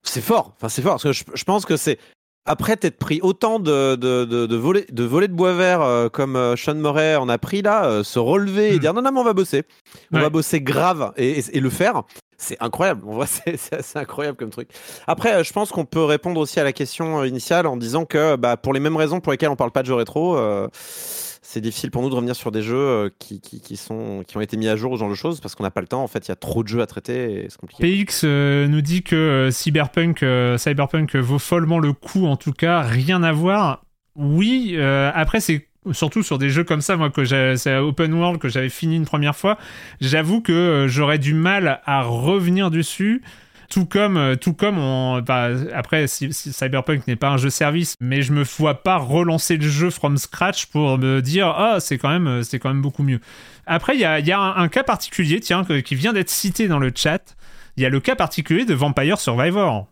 c'est fort. Enfin, c'est fort. Parce que je, je pense que c'est. Après t'être pris autant de, de, de, de volets de, de bois vert comme Sean Murray en a pris là, se relever et Mm. dire non, non, mais on va bosser. On Ouais. va bosser grave et, et- et le faire. C'est incroyable. En vrai, c'est- assez incroyable comme truc. Après, euh, je pense qu'on peut répondre aussi à la question euh, initiale en disant que bah, pour les mêmes raisons pour lesquelles on parle pas de jeux rétro, euh, c'est difficile pour nous de revenir sur des jeux qui, qui, qui sont, qui ont été mis à jour ou ce genre de choses parce qu'on n'a pas le temps. En fait, il y a trop de jeux à traiter et c'est compliqué. PX nous dit que Cyberpunk, Cyberpunk vaut follement le coup, en tout cas, rien à voir. Oui, après, c'est surtout sur des jeux comme ça, moi, que c'est open world que j'avais fini une première fois. J'avoue que euh, j'aurais du mal à revenir dessus. Tout comme, euh, tout comme on, bah, après, si, si Cyberpunk n'est pas un jeu service, mais je me vois pas relancer le jeu from scratch pour me dire, ah, c'est quand même, euh, c'est quand même beaucoup mieux. Après, il y a, y a un, un cas particulier, tiens, qui vient d'être cité dans le chat. Il y a le cas particulier de Vampire Survivor.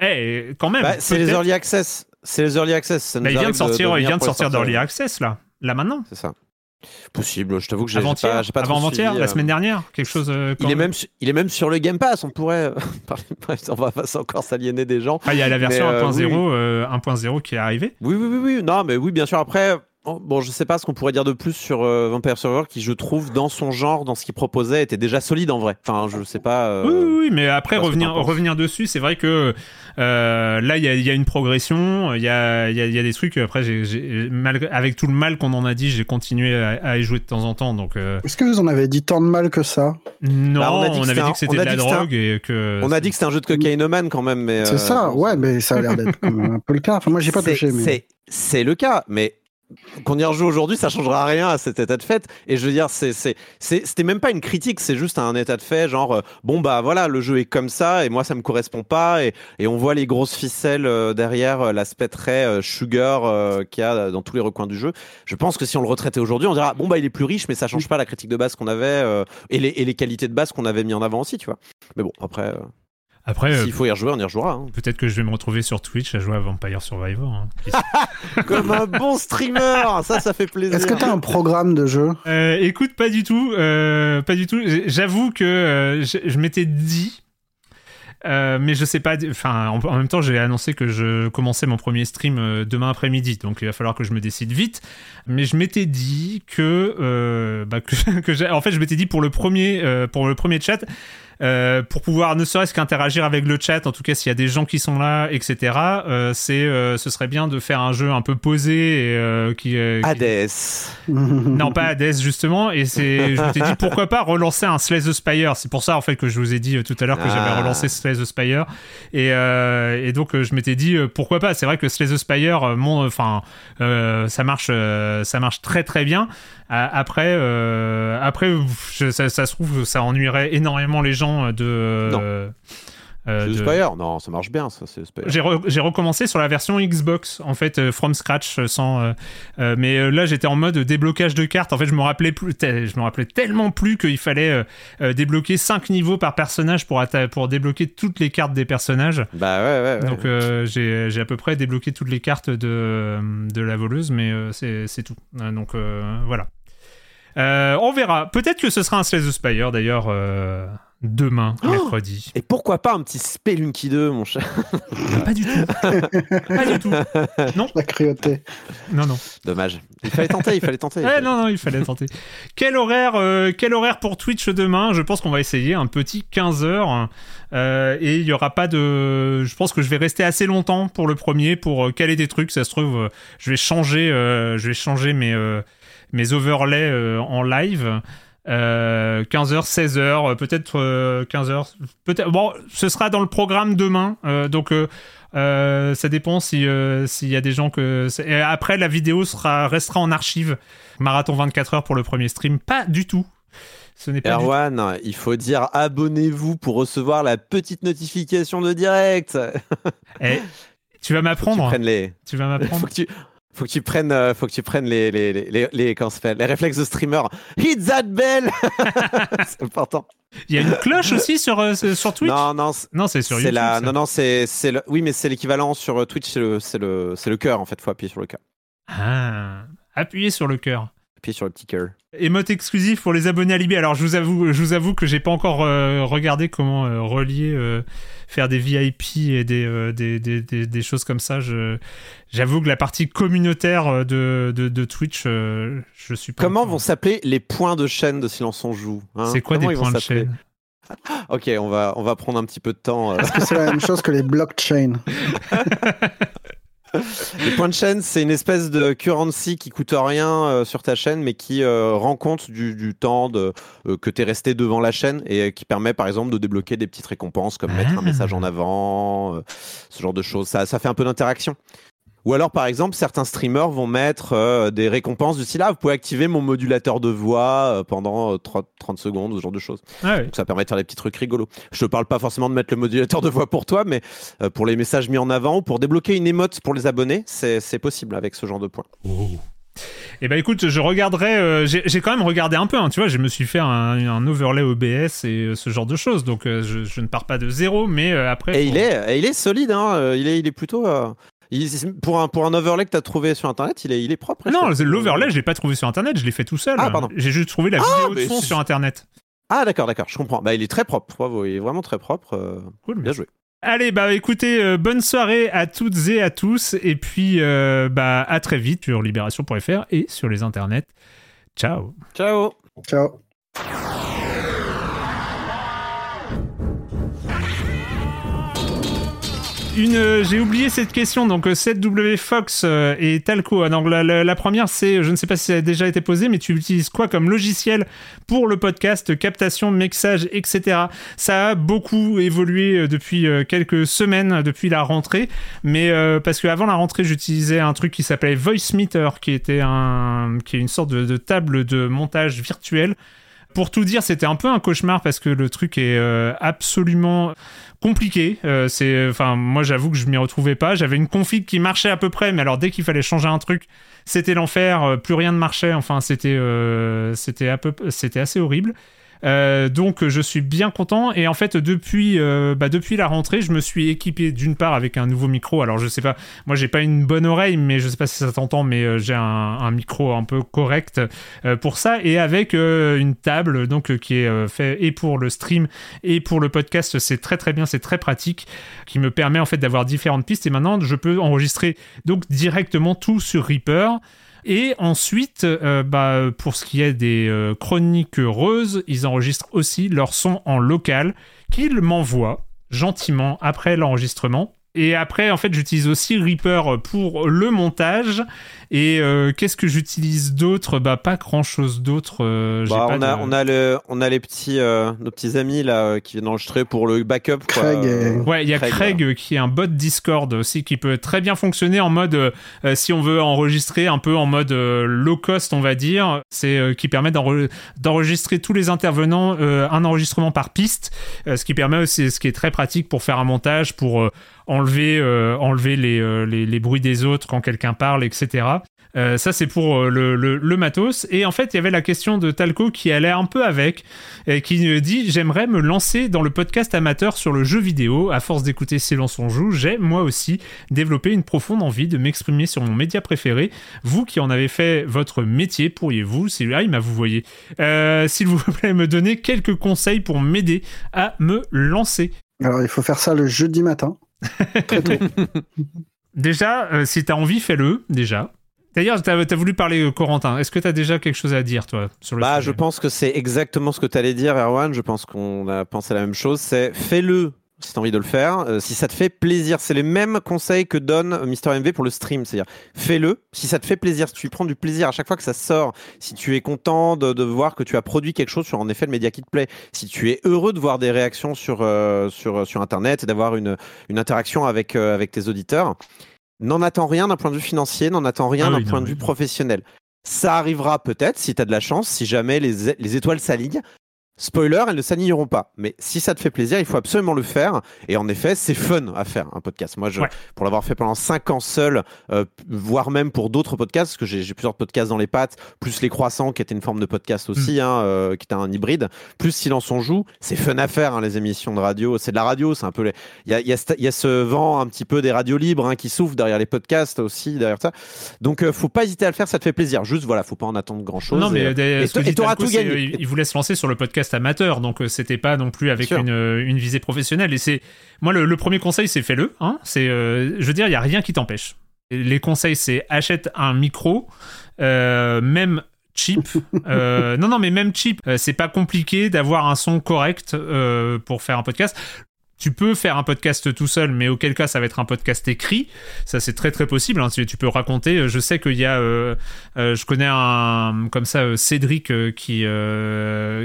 Eh, quand même. Bah, c'est les early access. C'est les early access. Ça il vient de sortir, il venir vient de sortir d'Early Access là, là maintenant. C'est ça. Possible. Je t'avoue que j'ai pas, pas trop avant-hier, la euh, semaine dernière, quelque chose. euh, Il est, même, il est même sur le Game Pass, on pourrait. euh, on va pas encore s'aliéner des gens. Ah, il y a la version Mais, euh, 1.0 oui. euh, 1.0 qui est arrivée. Oui, oui, oui, oui. Non, mais oui, bien sûr. Après, bon, je sais pas ce qu'on pourrait dire de plus sur euh, Vampire Survivor, qui, je trouve, dans son genre, dans ce qu'il proposait, était déjà solide en vrai. Enfin, je sais pas. euh, Oui, oui, oui, mais après revenir, revenir dessus, c'est vrai que euh, là il y a, il y a une progression, il y a, il y a- y a des trucs. Après, malgré- avec tout le mal qu'on en a dit, j'ai continué à, à y jouer de temps en temps. Donc euh, Est-ce que vous en avez dit tant de mal que ça? Non, Bah, on on, a dit que avait dit un- que c'était on a de la un- drogue et que. On a dit que c'était un jeu de cocaïnomane quand même, mais. C'est euh, ça, ouais, mais ça a l'air d'être un peu le cas. Enfin, moi, j'ai pas touché, mais. c'est- C'est le cas, mais qu'on y rejoue aujourd'hui, ça changera rien à cet état de fait. Et je veux dire, c'est, c'est, c'est- c'était même pas une critique, c'est juste un état de fait, genre, euh, bon, bah voilà, le jeu est comme ça, et moi, ça me correspond pas, et, et on voit les grosses ficelles euh, derrière euh, l'aspect très euh, sugar qu'il y a dans tous les recoins du jeu. Je pense que si on le retraitait aujourd'hui, on dira, bon, bah il est plus riche, mais ça change pas la critique de base qu'on avait, et, les, et les qualités de base qu'on avait mis en avant aussi, tu vois. Mais bon, après, euh, Après, euh, s'il faut y rejouer, on y rejouera. hein. peut-être que je vais me retrouver sur Twitch à jouer à Vampire Survivor. hein. Comme un bon streamer, ça, ça fait plaisir. Est-ce que t'as un programme de jeu? Euh, écoute, pas du tout, euh, pas du tout. J'avoue que euh, je, je m'étais dit, euh, mais je sais pas. Enfin, en, en même temps, j'ai annoncé que je commençais mon premier stream euh, demain après-midi, donc il va falloir que je me décide vite. Mais je m'étais dit que, euh, bah, que, en fait, je m'étais dit pour le premier, euh, pour le premier chat. Euh, pour pouvoir ne serait-ce qu'interagir avec le chat, en tout cas s'il y a des gens qui sont là, etc. euh, c'est, euh, ce serait bien de faire un jeu un peu posé et qui, qui- Hades. non, pas Hades, justement. Et c'est, je m'étais dit pourquoi pas relancer un Slay the Spire. C'est pour ça, en fait, que je vous ai dit tout à l'heure que j'avais Ah. relancé Slay the Spire. Et, et donc, je m'étais dit pourquoi pas. C'est vrai que Slay the Spire, mon, enfin, ça marche, ça marche très très bien. Euh, après, euh, après, je- ça, ça se trouve, ça ennuierait énormément les gens de. Non. euh, euh, C'est de- Spire Non, ça marche bien, ça, c'est. J'ai re- j'ai recommencé sur la version Xbox, en fait, euh, from scratch, euh, sans. euh, euh, mais euh, là, j'étais en mode déblocage de cartes. En fait, je me rappelais plus, je me rappelais tellement plus qu'il fallait euh, euh, débloquer 5 niveaux par personnage pour pour débloquer toutes les cartes des personnages. Bah ouais, ouais, ouais. Donc euh, j'ai j'ai à peu près débloqué toutes les cartes de, de la voleuse, mais euh, c'est c'est tout. Euh, Donc euh, voilà. Euh, on verra. Peut-être que ce sera un Slay the Spire d'ailleurs euh, demain, Oh mercredi. Et pourquoi pas un petit Spelunky 2, mon cher Pas du tout. Pas du tout. La cruauté. Non, non. Dommage. Il fallait tenter, il fallait tenter. Eh, non, non, il fallait tenter. quel, horaire, euh, quel horaire pour Twitch demain? Je pense qu'on va essayer un petit 15h. et il y aura pas de. Je pense que je vais rester assez longtemps pour le premier pour caler des trucs. Ça se trouve, euh, je vais changer, euh, je vais changer mes, euh, mes overlays euh, en live. Euh, 15h, 16h, euh, peut-être euh, 15h. Peut-être. Bon, ce sera dans le programme demain. euh, donc. euh, euh, ça dépend si euh, s'il y a des gens que et après la vidéo sera restera en archive marathon 24 heures pour le premier stream pas du tout ce n'est pas du Erwan, il faut dire abonnez-vous pour recevoir la petite notification de direct. Eh, tu vas tu m'apprendre prennes les. tu vas m'apprendre tu. Faut que tu prennes, euh, faut que tu prennes les, les, les, les, réflexes de streamer. Hit that bell C'est important. il y a une cloche aussi sur euh, sur Twitch? Non, non, c'est- non c'est sur c'est YouTube la, non, non, c'est, c'est le, oui, mais c'est l'équivalent sur euh, Twitch, c'est le, c'est le, c'est le cœur en fait. Faut appuyer sur le cœur, ah, appuyez sur le cœur appuyer sur le petit cœur. Émote exclusif pour les abonnés à Libé. Alors je vous avoue, je vous avoue que j'ai pas encore euh, regardé comment euh, relier, euh, faire des VIP et des, euh, des, des, des, des choses comme ça. Je, j'avoue que la partie communautaire de, de, de Twitch, euh, je suis pas. Comment vont s'appeler les points de chaîne de Silence on joue hein C'est quoi Comment des points de chaîne Ok, on va, on va prendre un petit peu de temps. Est-ce que c'est la même chose que les blockchains Les points de chaîne, c'est une espèce de currency qui coûte rien euh, sur ta chaîne, mais qui euh, rend compte du, du temps de, euh, que tu es resté devant la chaîne et qui permet par exemple de débloquer des petites récompenses comme mettre Ah. un message en avant, ce genre de choses. Ça, ça fait un peu d'interaction. Ou alors, par exemple, certains streamers vont mettre euh, des récompenses du style Ah, vous pouvez activer mon modulateur de voix euh, pendant euh, 30, 30 secondes, ce genre de choses. Ah. Donc ça permet de faire des petits trucs rigolos. Je te parle pas forcément de mettre le modulateur de voix pour toi, mais euh, pour les messages mis en avant ou pour débloquer une émote pour les abonnés, c'est possible avec ce genre de points. Eh ben écoute, je regarderai. euh, j'ai, quand même regardé un peu. hein, tu vois, je me suis fait un, un overlay OBS et euh, ce genre de choses. Donc euh, je, je ne pars pas de zéro, mais euh, après. Et faut- il est, et il est solide, hein, euh, il, est, il est plutôt. Il- pour, un, pour un overlay que tu as trouvé sur internet, il est, il est propre. Non, Richard. l'overlay, je l'ai pas trouvé sur internet. Je l'ai fait tout seul. Ah, pardon. J'ai juste trouvé la Ah, vidéo de son sur internet. Ah, d'accord, d'accord, je comprends. Bah, il est très propre, bravo, il est vraiment très propre. euh, Cool. bien joué. Allez, bah écoutez, euh, bonne soirée à toutes et à tous. Et puis, euh, bah à très vite sur libération.fr et sur les internets. Ciao. Ciao Ciao. Une, euh, j'ai oublié cette question. Donc, euh, 7W Fox euh, et Talco. Ah, donc, la, la- première, c'est, je ne sais pas si ça a déjà été posé, mais tu utilises quoi comme logiciel pour le podcast, captation, mixage, etc. Ça a beaucoup évolué euh, depuis euh, quelques semaines, euh, depuis la rentrée. Mais euh, parce qu'avant la rentrée, j'utilisais un truc qui s'appelait Voice Meter, qui était un, qui est une sorte de, table de montage virtuel. Pour tout dire, c'était un peu un cauchemar parce que le truc est euh, absolument compliqué. Euh, c'est, enfin, moi, j'avoue que je m'y retrouvais pas. J'avais une config qui marchait à peu près, mais alors dès qu'il fallait changer un truc, c'était l'enfer. Euh, plus rien ne marchait. Enfin, c'était, euh, peu, c'était assez horrible. Euh, donc je suis bien content. Et en fait depuis euh, bah, depuis la rentrée je me suis équipé d'une part avec un nouveau micro. Alors je sais pas moi j'ai pas une bonne oreille mais je sais pas si ça t'entend mais euh, j'ai un, micro un peu correct pour ça. Et avec une table donc qui est fait et pour le stream et pour le podcast c'est très très bien c'est très pratique qui me permet en fait d'avoir différentes pistes. Et maintenant je peux enregistrer donc directement tout sur Reaper et ensuite, euh, bah, pour ce qui est des euh, chroniques heureuses, ils enregistrent aussi leur son en local qu'ils m'envoient gentiment après l'enregistrement Et après, en fait, j'utilise aussi Reaper pour le montage. Et euh, qu'est-ce que j'utilise d'autre? Bah, pas grand-chose d'autre. euh, Bah, pas on, a, de- on, a le, on a les petits, euh, nos petits amis là euh, qui viennent enregistrer pour le backup. quoi. Craig et- Ouais, il y a Craig, Craig, qui est un bot Discord aussi qui peut très bien fonctionner en mode si on veut enregistrer un peu en mode euh, low cost, on va dire. C'est euh, qui permet d'enre- d'enregistrer tous les intervenants euh, un enregistrement par piste, euh, ce qui permet aussi, ce qui est très pratique pour faire un montage, pour euh, enlever euh, enlever les, euh, les les bruits des autres quand quelqu'un parle, etc. Euh, ça, c'est pour le, le, matos. Et en fait, il y avait la question de Talco qui allait un peu avec, et qui dit J'aimerais me lancer dans le podcast amateur sur le jeu vidéo. À force d'écouter Silence on joue, j'ai moi aussi développé une profonde envie de m'exprimer sur mon média préféré. Vous qui en avez fait votre métier, pourriez-vous, si ah, il m'a vous voyez, euh, s'il vous plaît, me donner quelques conseils pour m'aider à me lancer Alors, il faut faire ça le jeudi matin. Très tôt. Déjà, euh, si t'as envie, fais-le, déjà. D'ailleurs, t'as as voulu parler, euh, Corentin. Est-ce que t'as déjà quelque chose à dire, toi, sur le Bah, sujet? je pense que c'est exactement ce que tu allais dire, Erwan. Je pense qu'on a pensé la même chose. C'est fais-le si tu as envie de le faire, euh, si ça te fait plaisir. C'est les mêmes conseils que donne Mister MV pour le stream. C'est-à-dire, fais-le si ça te fait plaisir, si tu prends du plaisir à chaque fois que ça sort, si tu es content de, de voir que tu as produit quelque chose sur en effet le média qui te plaît, si tu es heureux de voir des réactions sur, euh, sur, sur Internet et d'avoir une, une interaction avec, euh, avec tes auditeurs, n'en attends rien d'un point de vue financier, n'en attends rien Ah d'un oui, point non, de vue professionnel. Ça arrivera peut-être si tu as de la chance, si jamais les, les étoiles s'alignent. Spoiler, elles ne s'aligneront pas. Mais si ça te fait plaisir, il faut absolument le faire. Et en effet, c'est fun à faire un podcast. Moi, je, Ouais. pour l'avoir fait pendant 5 ans seul, euh, voire même pour d'autres podcasts, parce que j'ai plusieurs podcasts dans les pattes, plus Les Croissants, qui était une forme de podcast aussi, hein, euh, qui était un hybride, plus Silence on joue. C'est fun à faire, hein, les émissions de radio. C'est de la radio, c'est un peu les... Il y a, y, ce- il y a ce vent un petit peu des radios libres hein, qui souffle derrière les podcasts aussi, derrière ça. Donc, euh, faut pas hésiter à le faire, ça te fait plaisir. Juste, voilà, faut pas en attendre grand-chose. Non, mais Et- euh, d'ailleurs, et tout gagné. il il voulait se lancer sur le podcast amateur, donc euh, c'était pas non plus avec une, euh, une visée professionnelle. Et c'est moi le, le premier conseil, c'est fais-le. Hein, c'est, euh, je veux dire, il y a rien qui t'empêche. Les conseils, c'est achète un micro, euh, même cheap. Euh, non, non, mais même cheap, euh, c'est pas compliqué d'avoir un son correct euh, pour faire un podcast. Tu peux faire un podcast tout seul, mais auquel cas ça va être un podcast écrit. Ça c'est très très possible. hein. Tu, peux raconter. Je sais qu'il y a, euh, euh, je connais un comme ça euh, Cédric qui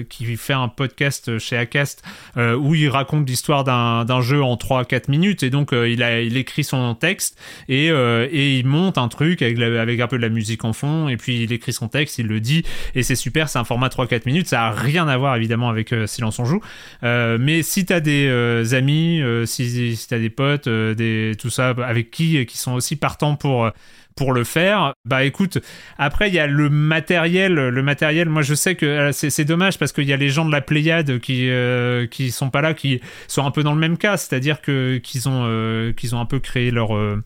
qui fait un podcast chez Acast où il raconte l'histoire d'un jeu en 3-4 minutes et donc il a il écrit son texte et et il monte un truc avec avec un peu de la musique en fond et puis il écrit son texte, il le dit et c'est super. C'est un format 3-4 minutes. Ça a rien à voir évidemment avec Silence on joue. Mais si t'as des amis, euh, si, si t'as des potes, euh, des, tout ça, avec qui, qui sont aussi partants pour, euh, pour le faire, bah écoute, après il y a le matériel, le matériel, moi je sais que euh, c'est dommage parce qu'il y a les gens de la Pléiade qui, euh, sont pas là, qui sont un peu dans le même cas, c'est-à-dire que qu'ils ont, euh, qu'ils ont un peu créé leur... euh,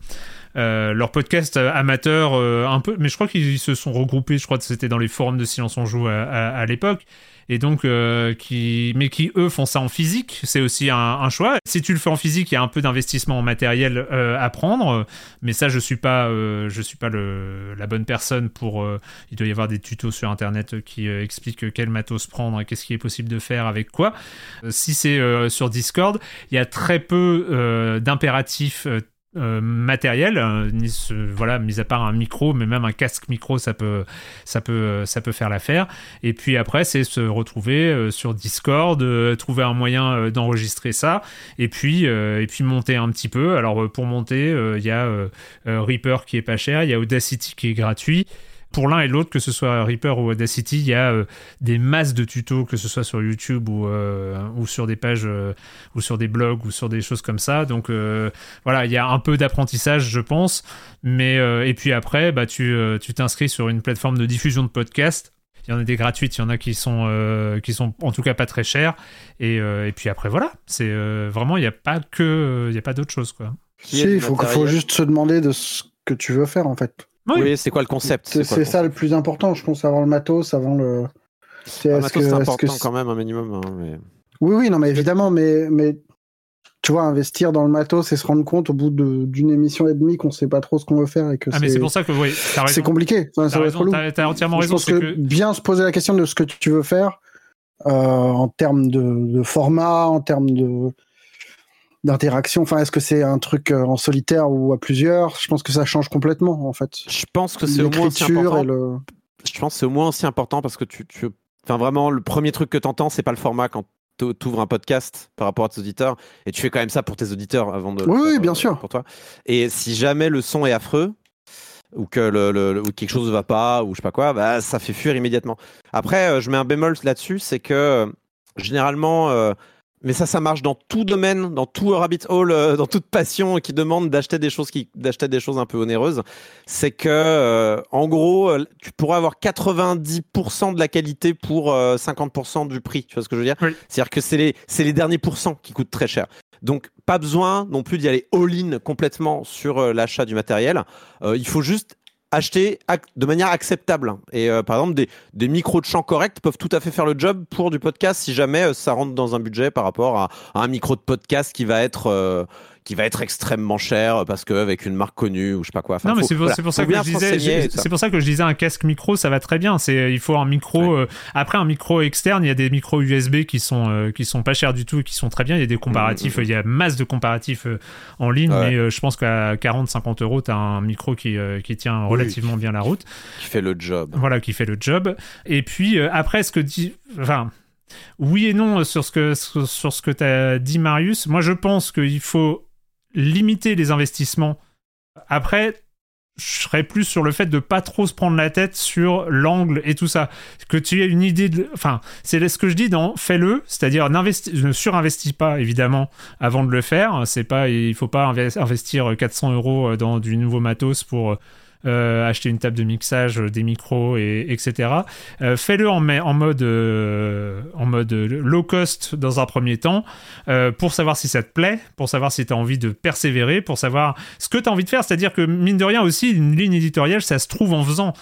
euh, leur podcast euh, amateur euh, un peu mais je crois qu'ils se sont regroupés je crois que c'était dans les forums de silence on joue à l'époque et donc euh, qui mais qui eux font ça en physique c'est aussi un, choix. Si tu le fais en physique il y a un peu d'investissement en matériel euh, à prendre. Mais ça je suis pas euh, je suis pas la bonne personne pour il doit y avoir des tutos sur internet qui expliquent quel matos prendre et qu'est-ce qui est possible de faire avec quoi. Si c'est sur Discord il y a très peu d'impératifs euh, matériel, ce- voilà, mis à part un micro, mais même un casque micro, ça peut, ça peut, euh, ça peut faire l'affaire. Et puis après, c'est se retrouver euh, sur Discord, trouver un moyen d'enregistrer ça, et puis, et puis monter un petit peu. Alors pour monter, il y a Reaper qui est pas cher, il y a Audacity qui est gratuit. Pour l'un et l'autre, que ce soit Reaper ou Audacity, il y a euh, des masses de tutos, que ce soit sur YouTube ou, euh, ou sur des pages euh, ou sur des blogs ou sur des choses comme ça. Donc euh, voilà, il y a un peu d'apprentissage, je pense. Mais euh, et puis après, bah tu euh, tu t'inscris sur une plateforme de diffusion de podcasts. Il y en a des gratuites, il y en a qui sont euh, qui sont en tout cas pas très chères. Et, euh, et puis après voilà, c'est euh, vraiment il n'y a pas que il y a pas d'autre chose quoi. Si, il faut, juste se demander de ce que tu veux faire en fait. Oui, c'est quoi le concept? C'est ça le plus important, je pense, avant le matos, avant le. C'est Ah, que- important que quand même, un minimum. hein, mais... Oui, oui, non, mais évidemment, mais, mais tu vois, investir dans le matos et se rendre compte au bout d'une émission et demie qu'on sait pas trop ce qu'on veut faire et que Ah mais c'est pour ça que oui, t'as c'est compliqué. Enfin, ça T'as raison, t'as- t'as entièrement Je raison. pense c'est que, que bien se poser la question de ce que tu veux faire euh, en termes de, de format, en termes de d'interaction. Enfin, est-ce que c'est un truc euh, en solitaire ou à plusieurs? Je pense que ça change complètement en fait. Je pense que c'est au moins aussi important. le. Je pense que c'est au moins aussi important parce que tu, tu... Enfin, vraiment, le premier truc que t'entends, c'est pas le format quand tu ouvres un podcast par rapport à tes auditeurs. Et tu fais quand même ça pour tes auditeurs avant de. Oui, bien euh, sûr. Pour toi. Et si jamais le son est affreux, ou que le, ou quelque chose ne va pas, ou je sais pas quoi, bah, ça fait fuir immédiatement. Après, euh, je mets un bémol là-dessus, c'est que généralement, euh, mais ça, ça marche dans tout domaine, dans tout rabbit hole, euh, dans toute passion qui demande d'acheter des choses qui, d'acheter des choses un peu onéreuses. C'est que, euh, en gros, euh, tu pourras avoir 90% de la qualité pour euh, 50% du prix. Tu vois ce que je veux dire? Oui. C'est-à-dire que c'est les, c'est les derniers pourcents qui coûtent très cher. Donc, pas besoin non plus d'y aller all-in complètement sur euh, l'achat du matériel. Euh, il faut juste acheter ac- de manière acceptable. Et euh, par exemple, des, des micros de champ corrects peuvent tout à fait faire le job pour du podcast si jamais euh, ça rentre dans un budget par rapport à, à un micro de podcast qui va être euh, qui va être extrêmement cher parce que avec une marque connue ou je sais pas quoi. Enfin, non, mais c'est pour, voilà. c'est pour ça que je disais, c'est pour ça que je disais un casque micro, ça va très bien. C'est, il faut un micro. euh, après, un micro externe, il y a des micros USB qui sont euh, qui sont pas chers du tout et qui sont très bien. Il y a des comparatifs, Mhm. il y a masse de comparatifs euh, en ligne, Ouais. mais euh, je pense qu'à 40-50 euros, t'as un micro qui euh, qui tient relativement bien la route. qui fait le job. Voilà, qui fait le job. Et puis euh, après, ce que dit, enfin, oui et non sur ce que sur, sur ce que t'as dit, Marius. Moi, je pense qu'il faut limiter les investissements. Après, je serais plus sur le fait de pas trop se prendre la tête sur l'angle et tout ça. Que tu aies une idée de. Enfin, c'est ce que je dis dans fais-le, c'est-à-dire ne surinvestis pas évidemment avant de le faire. C'est pas, il faut pas inves- investir 400 euros dans du nouveau matos pour euh, acheter une table de mixage, euh, des micros, et, etc. Euh, Fais-le en, en mode, euh, en mode low cost dans un premier temps, euh, pour savoir si ça te plaît, pour savoir si tu as envie de persévérer, pour savoir ce que tu as envie de faire. C'est-à-dire que, mine de rien aussi, une ligne éditoriale, ça se trouve en faisant.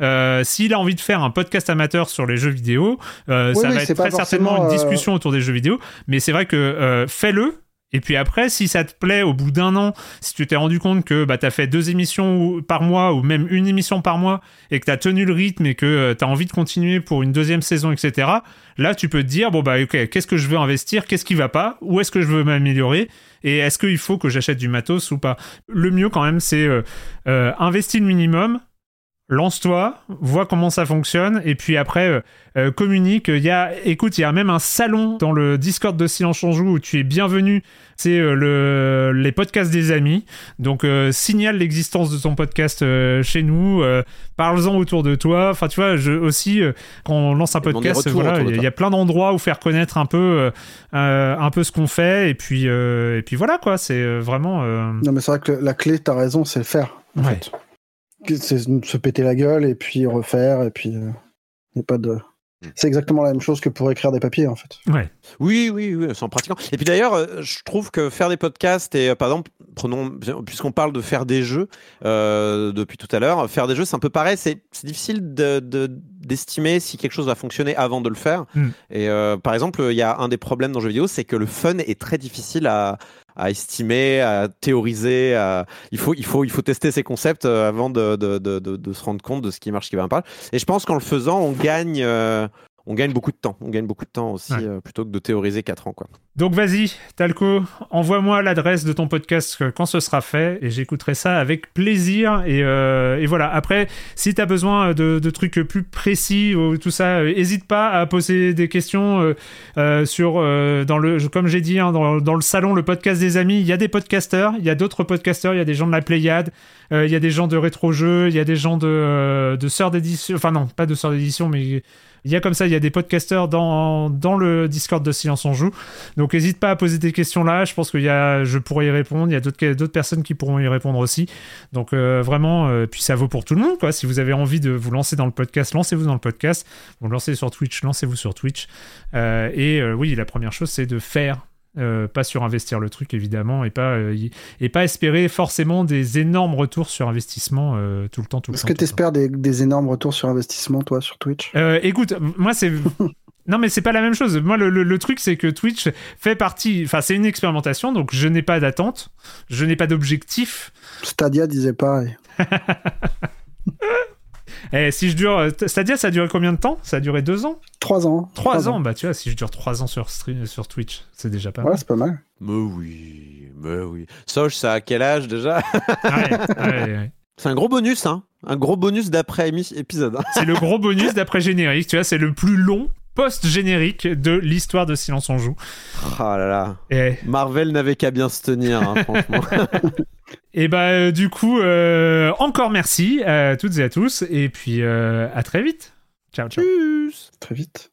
Euh, S'il a envie de faire un podcast amateur sur les jeux vidéo, euh, Oui, ça oui, va être très certainement une euh, discussion autour des jeux vidéo. Mais c'est vrai que euh, fais-le. Et puis après, si ça te plaît au bout d'un an, si tu t'es rendu compte que bah, tu as fait deux émissions par mois ou même une émission par mois et que tu as tenu le rythme et que tu as envie de continuer pour une deuxième saison, etc., là, tu peux te dire, bon, bah, ok, qu'est-ce que je veux investir Qu'est-ce qui va pas Où est-ce que je veux m'améliorer Et est-ce qu'il faut que j'achète du matos ou pas? Le mieux, quand même, c'est euh, euh, investir le minimum, lance-toi, vois comment ça fonctionne, et puis après, euh, euh, communique. Il y a, écoute, il y a même un salon dans le Discord de Silence on Joue où tu es bienvenu. C'est euh, le, les podcasts des amis. Donc, euh, signale l'existence de ton podcast euh, chez nous. Euh, Parle-en autour de toi. Enfin, tu vois, je, aussi, euh, quand on lance un Et podcast, retours voilà, il y, il y a plein d'endroits où faire connaître un peu, un peu ce qu'on fait. Et puis, euh, et puis voilà, quoi. C'est vraiment. euh, Non, mais c'est vrai que la clé, t'as raison, c'est le faire. En Ouais. fait. C'est se péter la gueule et puis refaire et puis. euh, y a pas de. Hmm. C'est exactement la même chose que pour écrire des papiers en fait. ouais. Oui, oui, oui, c'est en pratiquant. Et puis d'ailleurs, euh, je trouve que faire des podcasts et euh, par exemple, prenons, puisqu'on parle de faire des jeux euh, depuis tout à l'heure, faire des jeux, c'est un peu pareil. C'est c'est difficile de- de- d'estimer si quelque chose va fonctionner avant de le faire. Mm. Et euh, par exemple, il y a un des problèmes dans le jeu vidéo, c'est que le fun est très difficile à à estimer, à théoriser. à- Il, faut, il, faut, il faut tester ces concepts euh, avant de, de, de, de- de se rendre compte de ce qui marche, ce qui va pas. Et je pense qu'en le faisant, on gagne, euh, on gagne beaucoup de temps. On gagne beaucoup de temps aussi, Ouais. euh, plutôt que de théoriser 4 ans. Quoi. Donc vas-y, Talco, envoie-moi l'adresse de ton podcast euh, quand ce sera fait et j'écouterai ça avec plaisir. Et, euh, voilà, après, si tu as besoin de, trucs plus précis ou tout ça, n'hésite pas à poser des questions euh, euh, sur, euh, dans le, comme j'ai dit, hein, dans, le salon, le podcast des amis. Il y a des podcasteurs, il y a d'autres podcasteurs, il y a des gens de la Pléiade, euh, il y a des gens de rétro-jeux, il y a des gens de, euh, de sœurs d'édition, enfin non, pas de sœurs d'édition, mais il y a comme ça, il y a des podcasteurs dans, dans le Discord de Silence on Joue. Donc n'hésite pas à poser des questions là, je pense que y a, je pourrais y répondre, il y a d'autres personnes qui pourront y répondre aussi. Donc euh, vraiment, euh, puis ça vaut pour tout le monde, quoi. Si vous avez envie de vous lancer dans le podcast, lancez-vous dans le podcast. Vous lancez sur Twitch, lancez-vous sur Twitch. Euh, et oui, la première chose, c'est de faire. pas surinvestir le truc évidemment et pas y- et pas espérer forcément des énormes retours sur investissement tout le temps tout le Est-ce que temps. t'espères des, des énormes retours sur investissement toi sur Twitch? Écoute, moi c'est. Non mais c'est pas la même chose. Moi le, le- le truc c'est que Twitch fait partie, enfin c'est une expérimentation donc je n'ai pas d'attente, je n'ai pas d'objectif. Stadia disait pareil. Et si je dure. C'est-à-dire, ça a duré combien de temps? Ça a duré deux ans? Trois ans. Trois ans? Bah, tu vois, si je dure trois ans sur, stream, sur Twitch, c'est déjà pas Ouais, mal. c'est pas mal. Mais oui, mais oui. Soch, ça à quel âge déjà? Ouais, ouais, ouais. C'est un gros bonus, hein. Un gros bonus d'après épisode. hein. C'est le gros bonus d'après générique, tu vois, c'est le plus long post-générique de l'histoire de Silence on joue. Oh là là. Et, Marvel n'avait qu'à bien se tenir, hein, franchement. et bah, euh, du coup, euh, encore merci à toutes et à tous, et puis euh, à très vite. Ciao, ciao. Tchuss. Très vite.